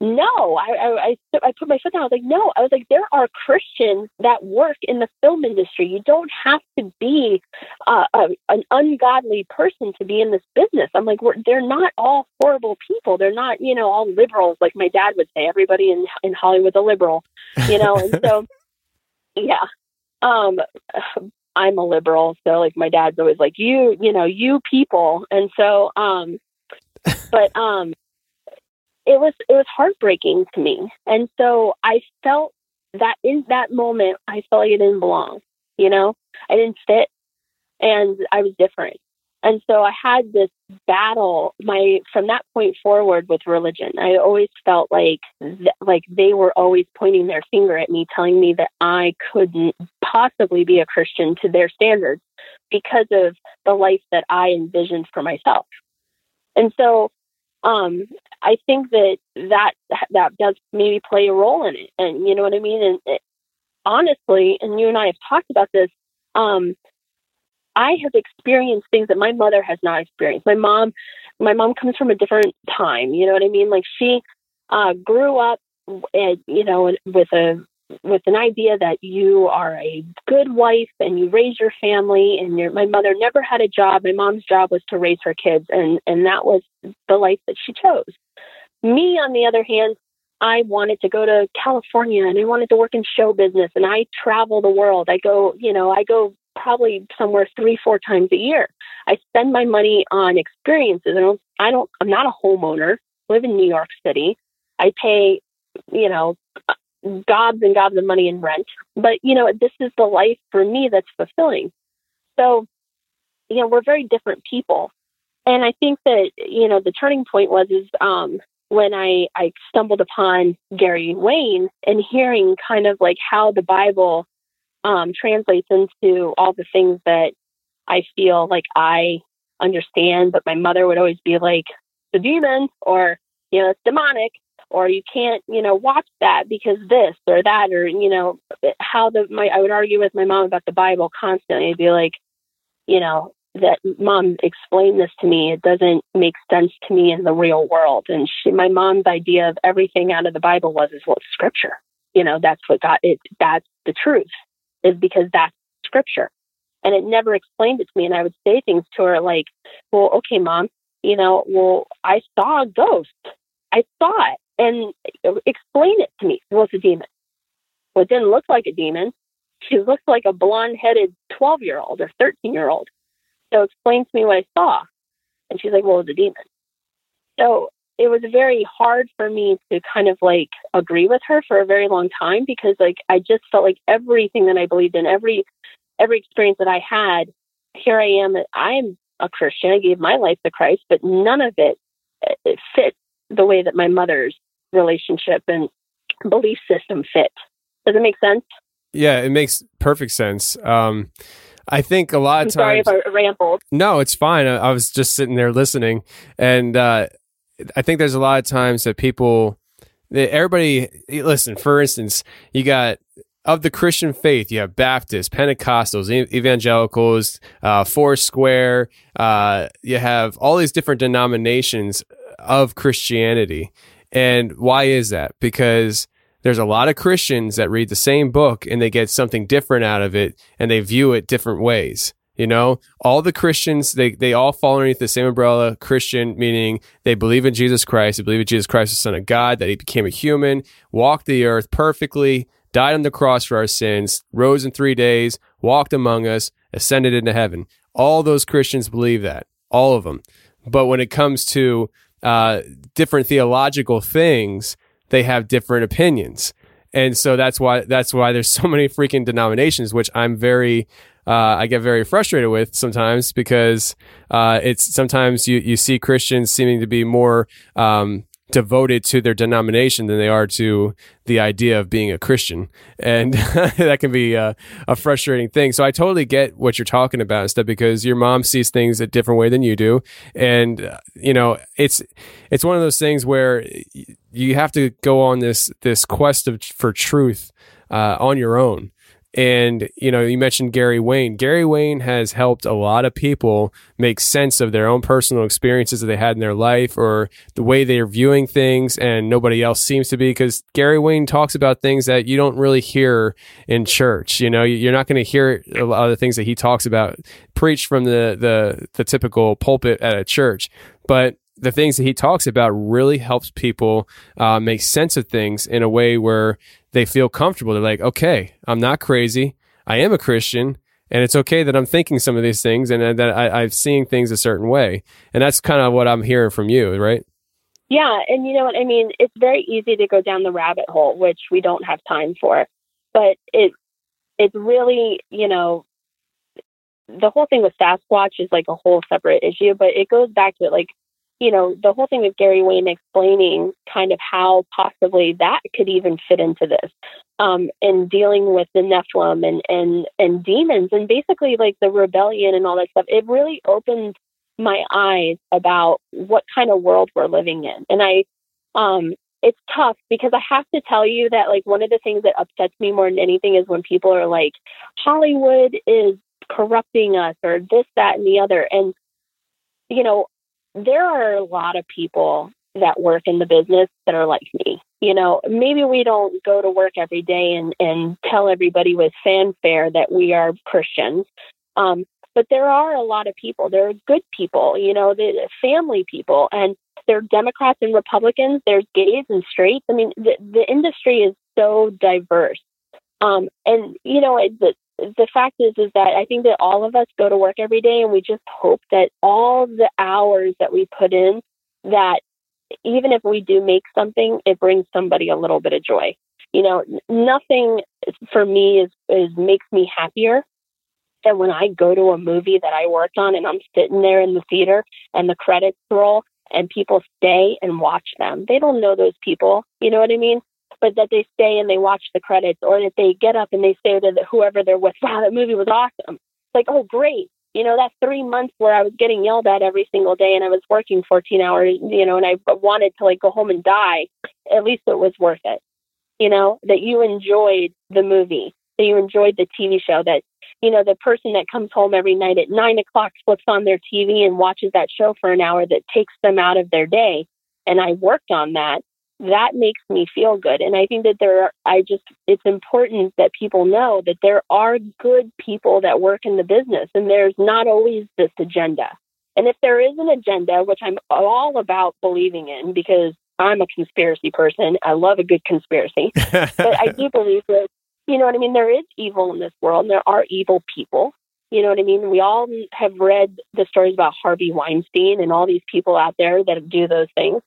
no, I, I, I, put my foot down. I was like, no, I was like, there are Christians that work in the film industry. You don't have to be uh, a, an ungodly person to be in this business. I'm like, we're, they're not all horrible people. They're not, you know, all liberals like my dad would say. Everybody in in Hollywood's a liberal, you know. and so, [laughs] yeah, um, I'm a liberal. So like, my dad's always like, you, you know, you people. And so, um, but um it was it was heartbreaking to me. And so I felt that in that moment I felt like I didn't belong. You know, I didn't fit, and I was different. And so I had this battle. My from that point forward with religion, I always felt like th- like they were always pointing their finger at me, telling me that I couldn't possibly be a Christian to their standards because of the life that I envisioned for myself. And so um, I think that that that does maybe play a role in it, and you know what I mean. And it, honestly, and you and I have talked about this. Um, I have experienced things that my mother has not experienced. My mom, my mom comes from a different time. You know what I mean? Like she uh, grew up, at, you know, with a with an idea that you are a good wife and you raise your family and your my mother never had a job. My mom's job was to raise her kids and and that was the life that she chose. Me on the other hand i wanted to go to california and i wanted to work in show business and i travel the world. I go you know i go probably somewhere three four times a year. I spend my money on experiences. I don't i don't i'm not a homeowner. I live in new york city. I pay you know gobs and gobs of money in rent. But, you know, this is the life for me that's fulfilling. So, you know, we're very different people. And I think that, you know, the turning point was is um, when I, I stumbled upon Gary Wayne and hearing kind of like how the Bible um, translates into all the things that I feel like I understand, but my mother would always be like, the demon or, you know, it's demonic or you can't, you know, watch that because this or that, or, you know, how the, my, I would argue with my mom about the Bible constantly. I'd be like, you know, that mom explained this to me. It doesn't make sense to me in the real world. And she, my mom's idea of everything out of the Bible was, is well, scripture. You know, that's what got it. That's the truth is because that's scripture. And it never explained it to me. And I would say things to her like, well, okay, mom, you know, well, I saw a ghost. I saw it and explain it to me. It's a demon. Well, it didn't look like a demon. She looked like a blonde headed 12 year old or 13 year old. So explain to me what I saw. And she's like, well, it's a demon. So it was very hard for me to kind of like agree with her for a very long time because like I just felt like everything that I believed in, every every experience that I had, here I am. I'm a Christian. I gave my life to Christ, but none of it, it fits the way that my mother's relationship and belief system fit. Does it make sense? Yeah, it makes perfect sense. Um, I think a lot of I'm times. Sorry if I rambled. No, it's fine. I, I was just sitting there listening, and uh, I think there's a lot of times that people, that everybody, listen. For instance, you got of the Christian faith, you have Baptists, Pentecostals, evangelicals, uh, Foursquare. Uh, you have all these different denominations of Christianity. And why is that? Because there's a lot of Christians that read the same book and they get something different out of it and they view it different ways. You know, all the Christians, they, they all fall underneath the same umbrella. Christian, meaning they believe in Jesus Christ. They believe in Jesus Christ, the Son of God, that he became a human, walked the earth perfectly, died on the cross for our sins, rose in three days, walked among us, ascended into heaven. All those Christians believe that, all of them. But when it comes to uh, different theological things, they have different opinions. And so that's why that's why there's [laughs] so many freaking denominations, which I'm very uh, I get very frustrated with sometimes because uh, it's sometimes you you see Christians seeming to be more um, devoted to their denomination than they are to the idea of being a Christian, and [laughs] that can be a, a, frustrating thing. So I totally get what you're talking about and stuff because your mom sees things a different way than you do, and uh, you know it's it's one of those things where you have to go on this this quest of, for truth uh, on your own and, you know, you mentioned Gary Wayne. Gary Wayne has helped a lot of people make sense of their own personal experiences that they had in their life or the way they're viewing things and nobody else seems to be because Gary Wayne talks about things that you don't really hear in church. You know, you're not going to hear a lot of the things that he talks about preached from the, the, the typical pulpit at a church. But the things that he talks about really helps people uh, make sense of things in a way where they feel comfortable. They're like, okay, I'm not crazy. I am a Christian. And it's okay that I'm thinking some of these things and that I, I'm seeing things a certain way. And that's kind of what I'm hearing from you, right? Yeah. And you know what? I mean, it's very easy to go down the rabbit hole, which we don't have time for. But it, it's really, you know, the whole thing with Sasquatch is like a whole separate issue, but it goes back to it. like you know, the whole thing with Gary Wayne explaining kind of how possibly that could even fit into this, um, and dealing with the Nephilim and, and, and demons and basically like the rebellion and all that stuff, it really opened my eyes about what kind of world we're living in. And I, um, it's tough because I have to tell you that like one of the things that upsets me more than anything is when people are like, Hollywood is corrupting us or this, that, and the other. And, you know, there are a lot of people that work in the business that are like me. You know, maybe we don't go to work every day and, and tell everybody with fanfare that we are Christians. Um, but there are a lot of people. There are good people, you know, the family people, and there are Democrats and Republicans. There's gays and straights. I mean, the, the industry is so diverse. Um, and you know, the the fact is is that I think that all of us go to work every day and we just hope that all the hours that we put in that even if we do make something, it brings somebody a little bit of joy. You know, nothing for me is is makes me happier than when I go to a movie that I worked on and I'm sitting there in the theater and the credits roll and people stay and watch them. They don't know those people. You know what I mean? But that they stay and they watch the credits or that they get up and they say to whoever they're with, wow, that movie was awesome. It's like, oh, great. You know, that three months where I was getting yelled at every single day and I was working 14 hours, you know, and I wanted to like go home and die, at least it was worth it. You know, that you enjoyed the movie, that you enjoyed the TV show, that, you know, the person that comes home every night at nine o'clock flips on their TV and watches that show for an hour that takes them out of their day. And I worked on that that makes me feel good. And I think that there are, I just, it's important that people know that there are good people that work in the business and there's not always this agenda. And if there is an agenda, which I'm all about believing in because I'm a conspiracy person, I love a good conspiracy, [laughs] but I do believe that, you know what I mean? There is evil in this world and there are evil people. You know what I mean? We all have read the stories about Harvey Weinstein and all these people out there that do those things,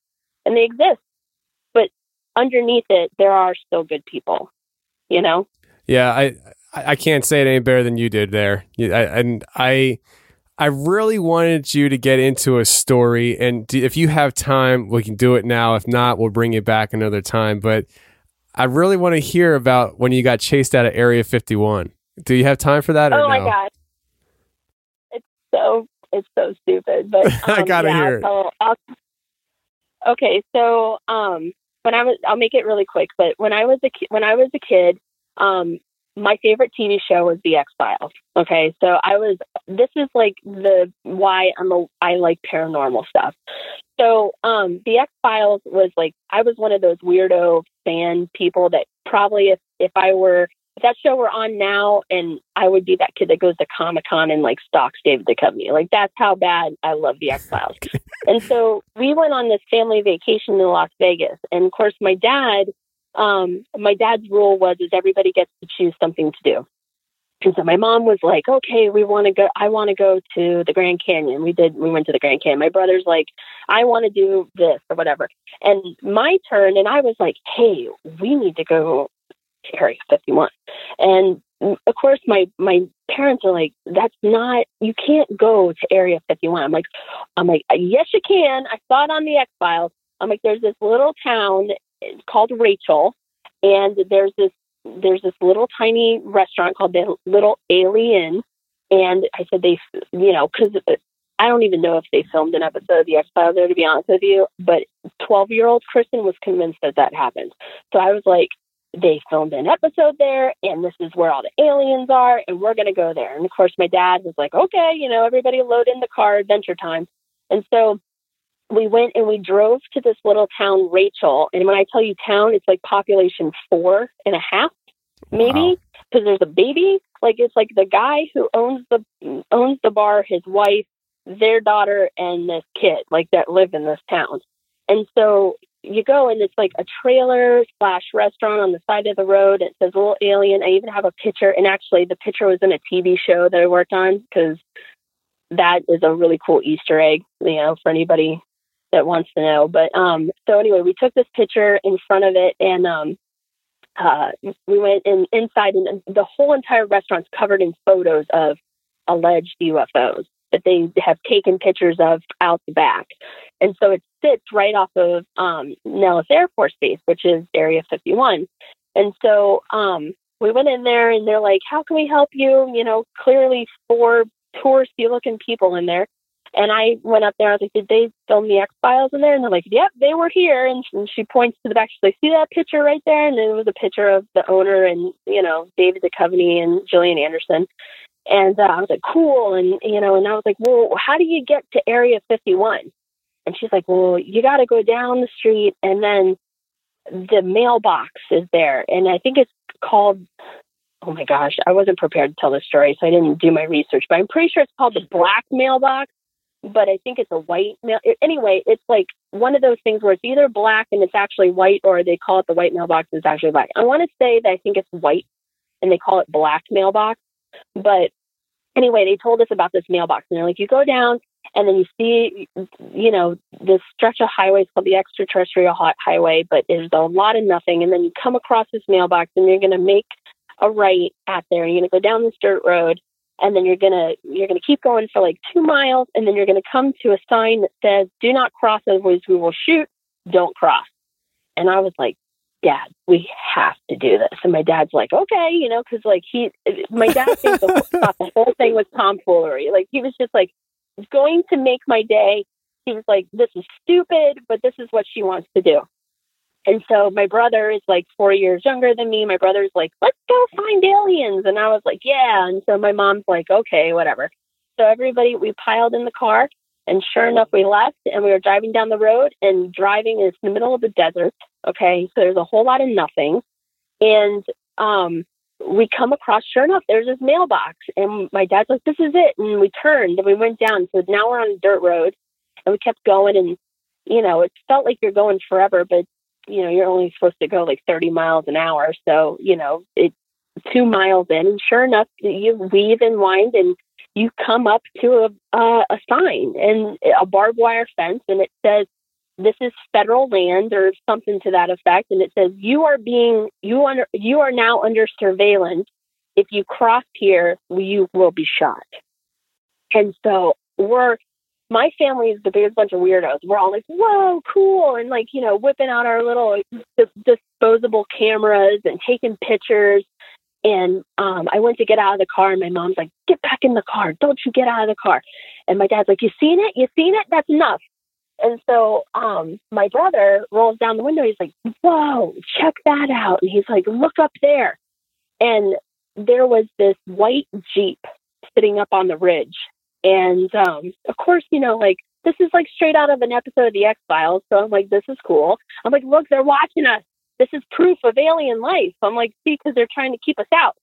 and they exist underneath it, there are still good people, you know? Yeah, I I can't say it any better than you did there. I, and I I really wanted you to get into a story, and if you have time, we can do it now. If not, we'll bring you back another time. But I really want to hear about when you got chased out of Area 51. Do you have time for that? oh no? my god, it's so it's so stupid. But [laughs] um, I gotta yeah, hear it. I'll, okay, so um, when I was, I'll make it really quick. But when I was a ki- when I was a kid, um, my favorite TV show was The X Files. Okay, so I was. This is like the why I'm a I like paranormal stuff. So um, The X Files was like I was one of those weirdo fan people that probably if if I were that show were on now and I would be that kid that goes to Comic Con and like stalks David Duchovny. Like that's how bad I love the [laughs] X Files. and so we went on this family vacation in Las Vegas. And of course my dad, um, my dad's rule was is everybody gets to choose something to do. And so my mom was like, okay, we want to go, I want to go to the Grand Canyon. We did, we went to the Grand Canyon. My brother's like, I want to do this or whatever. And my turn, and I was like, hey, we need to go Area 51. And mm, of course, my, my parents are like, that's not, you can't go to Area 51. I'm like, I'm like, uh, yes, you can. I saw it on the X Files. I'm like, there's this little town eh, called Rachel, and there's this there's this little tiny restaurant called the Little Alien, and I said they, you know, because uh, I don't even know if they filmed an episode of the X Files there, to be honest with you. But 12 year old Kristen was convinced that that happened. So I was like, they filmed an episode there, and this is where all the aliens are, and we're going to go there. And of course, my dad was like, okay, you know, everybody load in the car, adventure time. And so we went and we drove to this little town, Rachel. And when I tell you town, it's like population four and a half, maybe, because wow. there's a baby. Like it's like the guy who owns the owns the bar, his wife, their daughter, and this kid, like that live in this town. And so you go and it's like a trailer slash restaurant on the side of the road. It says little alien. I even have a picture, and actually the picture was in a TV show that I worked on because that is a really cool Easter egg, you know, for anybody that wants to know. But um, so anyway, we took this picture in front of it, and um, uh, we went in inside, and the whole entire restaurant's covered in photos of alleged UFOs that they have taken pictures of out the back. And so it sits right off of um, Nellis Air Force Base, which is Area 51. And so um, we went in there and they're like, How can we help you? You know, clearly four touristy looking people in there. And I went up there. I was like, "Did they film the X Files in there?" And they're like, "Yep, they were here." And, and she points to the back. She's like, "See that picture right there?" And it was a picture of the owner and you know David Duchovny and Gillian Anderson. And uh, I was like, "Cool." And you know, and I was like, "Well, how do you get to Area 51?" And she's like, "Well, you got to go down the street, and then the mailbox is there, and I think it's called." Oh my gosh, I wasn't prepared to tell this story, so I didn't do my research. But I'm pretty sure it's called the Black Mailbox but I think it's a white mail. Anyway, it's like one of those things where it's either black and it's actually white, or they call it the white mailbox and it's actually black. I want to say that I think it's white and they call it black mailbox. But anyway, they told us about this mailbox and they're like, you go down and then you see, you know, this stretch of highways called the extraterrestrial highway, but there's a lot of nothing. And then you come across this mailbox and you're going to make a right at there. And you're going to go down this dirt road and then you're gonna you're gonna keep going for like two miles, and then you're gonna come to a sign that says "Do not cross, otherwise we will shoot. Don't cross." And I was like, "Dad, we have to do this." And my dad's like, "Okay," you know, because like he, my dad thinks the, [laughs] the whole thing was tomfoolery. Like he was just like going to make my day. He was like, "This is stupid, but this is what she wants to do." And so my brother is like four years younger than me. My brother's like, let's go find aliens. And I was like, yeah. And so my mom's like, okay, whatever. So everybody, we piled in the car. And sure enough, we left and we were driving down the road and driving is in the middle of the desert. Okay. So there's a whole lot of nothing. And um, we come across, sure enough, there's this mailbox. And my dad's like, this is it. And we turned and we went down. So now we're on a dirt road and we kept going. And, you know, it felt like you're going forever, but you know, you're only supposed to go like 30 miles an hour. So, you know, it two miles in, and sure enough, you weave and wind, and you come up to a uh, a sign and a barbed wire fence, and it says, "This is federal land," or something to that effect, and it says, "You are being you under you are now under surveillance. If you cross here, you will be shot." And so we're my family is the biggest bunch of weirdos. We're all like, whoa, cool. And like, you know, whipping out our little disposable cameras and taking pictures. And um, I went to get out of the car, and my mom's like, get back in the car. Don't you get out of the car. And my dad's like, you seen it? You seen it? That's enough. And so um, my brother rolls down the window. He's like, whoa, check that out. And he's like, look up there. And there was this white Jeep sitting up on the ridge. And um, of course, you know, like this is like straight out of an episode of The X Files. So I'm like, this is cool. I'm like, look, they're watching us. This is proof of alien life. I'm like, see, because they're trying to keep us out.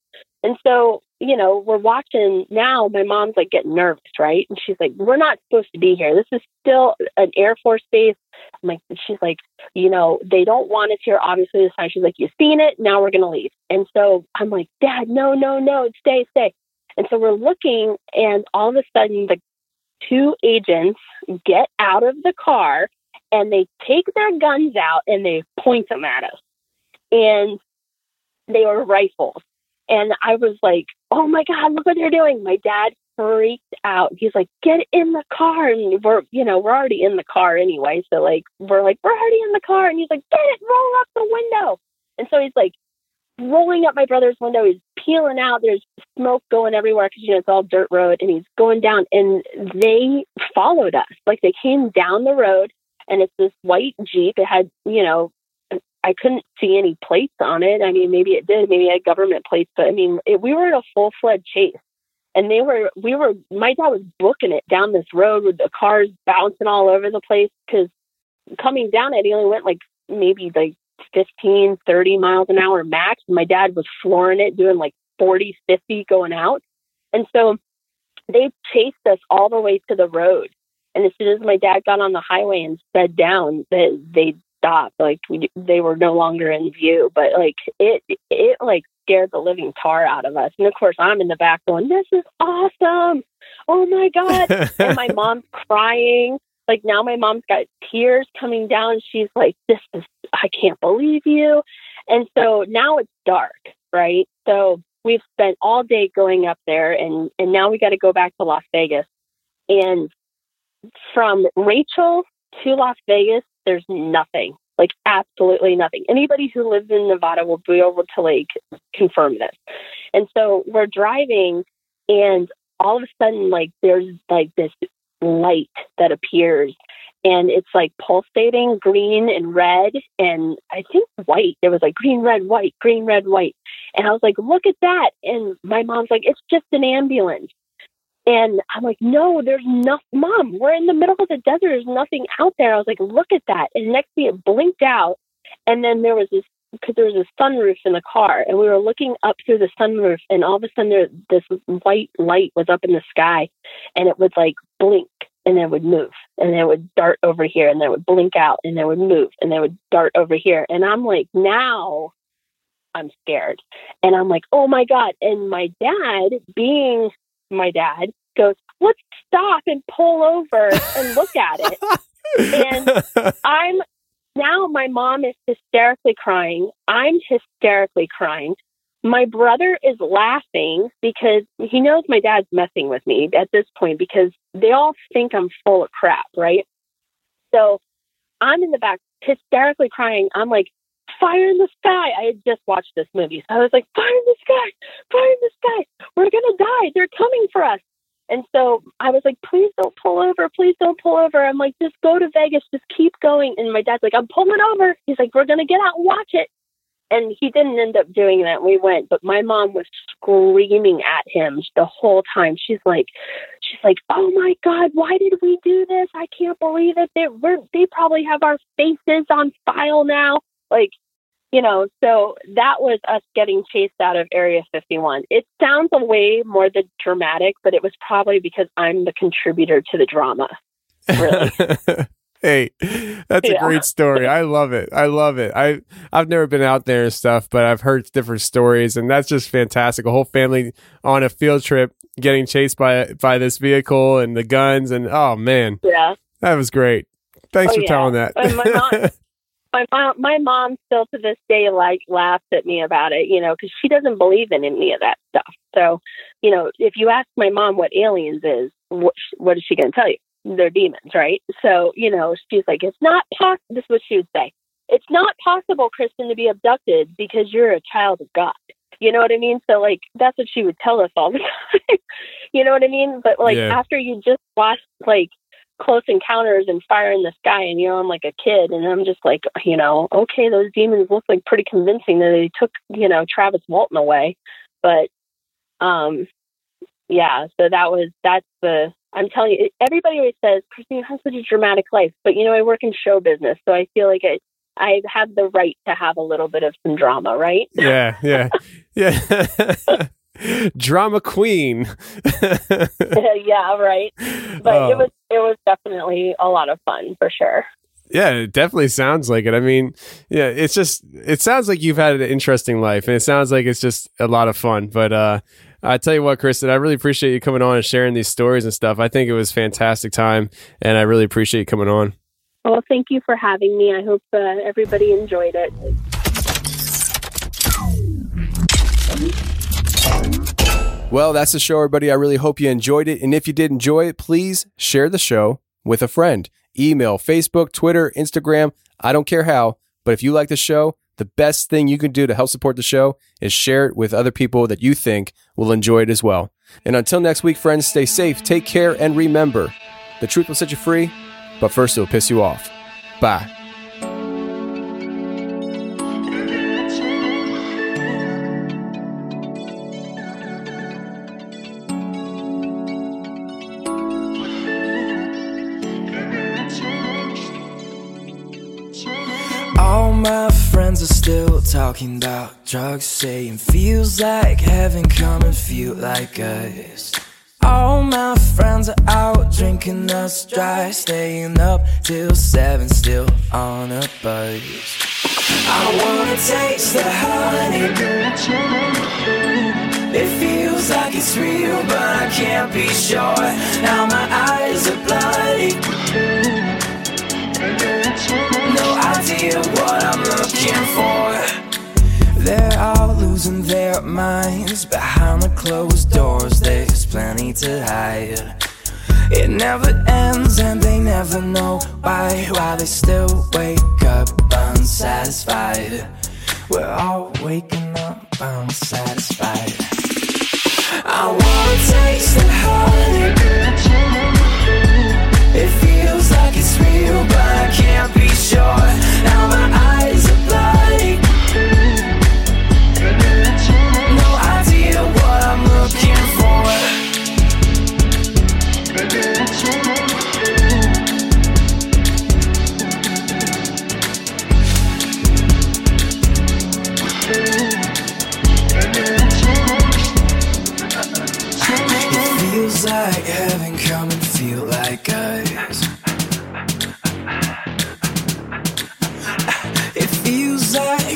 And so, you know, we're watching now. My mom's like getting nervous, right? And she's like, we're not supposed to be here. This is still an Air Force base. I'm like, she's like, you know, they don't want us here, obviously, this time. She's like, you've seen it. Now we're going to leave. And so I'm like, Dad, no, no, no, stay, stay. And so we're looking, and all of a sudden, the two agents get out of the car and they take their guns out and they point them at us. And they were rifles. And I was like, oh my God, look what they're doing. My dad freaked out. He's like, get in the car. And we're, you know, we're already in the car anyway. So, like, we're like, we're already in the car. And he's like, get it, roll up the window. And so he's like, rolling up my brother's window. He's peeling out. There's smoke going everywhere because, you know, it's all dirt road. And he's going down. And they followed us. Like, they came down the road. And it's this white Jeep. It had, you know, I couldn't see any plates on it. I mean, maybe it did. Maybe it had government plates, but I mean, it, we were in a full fledged chase, and they were. We were. My dad was booking it down this road with the cars bouncing all over the place because coming down it, he only went like maybe like 15, 30 miles an hour max. My dad was flooring it, doing like 40, 50 going out, and so they chased us all the way to the road. And as soon as my dad got on the highway and sped down, they, they stop. Like we, they were no longer in view, but like it, it like scared the living tar out of us. And of course, I'm in the back going, "This is awesome! Oh my god!" and my [laughs] mom's crying. Like now, my mom's got tears coming down. She's like, "This is, I can't believe you." And so now it's dark, right? So we've spent all day going up there, and and now we got to go back to Las Vegas. And from Rachel to Las Vegas, there's nothing, like absolutely nothing. Anybody who lives in Nevada will be able to like confirm this. And so we're driving, and all of a sudden, like there's like this light that appears, and it's like pulsating green and red, and I think white. There was like green, red, white, green, red, white. And I was like, look at that. And my mom's like, it's just an ambulance. And I'm like, no, there's nothing. Mom, we're in the middle of the desert. There's nothing out there. I was like, look at that. And next thing it blinked out. And then there was this, because there was a sunroof in the car. And we were looking up through the sunroof. And all of a sudden, there, this white light was up in the sky. And it would like blink and then it would move. And then it would dart over here. And then it would blink out. And then it would move. And then it would dart over here. And I'm like, now I'm scared. And I'm like, oh my God. And my dad, being my dad goes, let's stop and pull over and look at it. and [laughs] I'm now my mom is hysterically crying. I'm hysterically crying. My brother is laughing because he knows my dad's messing with me at this point because they all think I'm full of crap, right? So I'm in the back hysterically crying. I'm like, fire in the sky. I had just watched this movie. So I was like, fire in the sky, fire in the sky. We're going to die. They're coming for us. And so I was like, please don't pull over. Please don't pull over. I'm like, just go to Vegas. Just keep going. And my dad's like, I'm pulling over. He's like, we're going to get out and watch it. And he didn't end up doing that. We went, but my mom was screaming at him the whole time. She's like, she's like, oh my God, why did we do this? I can't believe it. They, we're, they probably have our faces on file now. Like, you know, so that was us getting chased out of Area 51. It sounds a way more than dramatic, but it was probably because I'm the contributor to the drama. Really. [laughs] hey, that's yeah. a great story. I love it. I love it. I I've never been out there and stuff, but I've heard different stories, and that's just fantastic. A whole family on a field trip getting chased by by this vehicle and the guns, and oh man, yeah, that was great. Thanks oh, for yeah. telling that. [laughs] my mom, my mom, still to this day like laughs at me about it, you know, because she doesn't believe in any of that stuff. So, you know, if you ask my mom what aliens is, what, what is she going to tell you? They're demons, right? So, you know, she's like, it's not possible. This is what she would say. It's not possible, Kristen, to be abducted because you're a child of God. You know what I mean? So, like, that's what she would tell us all the [laughs] time. you know what I mean? But, like, Yeah. after you just watch, like, close encounters and fire in the sky and you know i'm like a kid and i'm just like you know okay those demons look like pretty convincing that they took you know travis walton away but Um, yeah, so that was that's the. I'm telling you, everybody always says Christine has such a dramatic life, but you know, I work in show business, so I feel like I I have the right to have a little bit of some drama, right? Yeah, yeah, yeah. [laughs] [laughs] [laughs] Drama queen. [laughs] yeah, right. But Oh. it was it was definitely a lot of fun for sure. Yeah, it definitely sounds like it. I mean, yeah, it's just it sounds like you've had an interesting life and it sounds like it's just a lot of fun. But uh I tell you what, Kristen, I really appreciate you coming on and sharing these stories and stuff. I think it was a fantastic time and I really appreciate you coming on. Well, thank you for having me. I hope uh, everybody enjoyed it. Well, that's the show, everybody. I really hope you enjoyed it. And if you did enjoy it, please share the show with a friend. Email, Facebook, Twitter, Instagram. I don't care how, but if you like the show, the best thing you can do to help support the show is share it with other people that you think will enjoy it as well. And until next week, friends, stay safe, take care, and remember the truth will set you free, but first it'll piss you off. Bye. Still talking about drugs, saying feels like heaven come and feel like us. All my friends are out drinking us dry, staying up till seven, still on a buzz. I wanna taste the honey. It feels like it's real, but I can't be sure. Now my eyes are bloody. No idea what I'm looking for. They're all losing their minds behind the closed doors. There's plenty to hide. It never ends, and they never know why. Why they still wake up unsatisfied. We're all waking up unsatisfied. I wanna taste the honey. It feels like it's real, but Sure. Now my eyes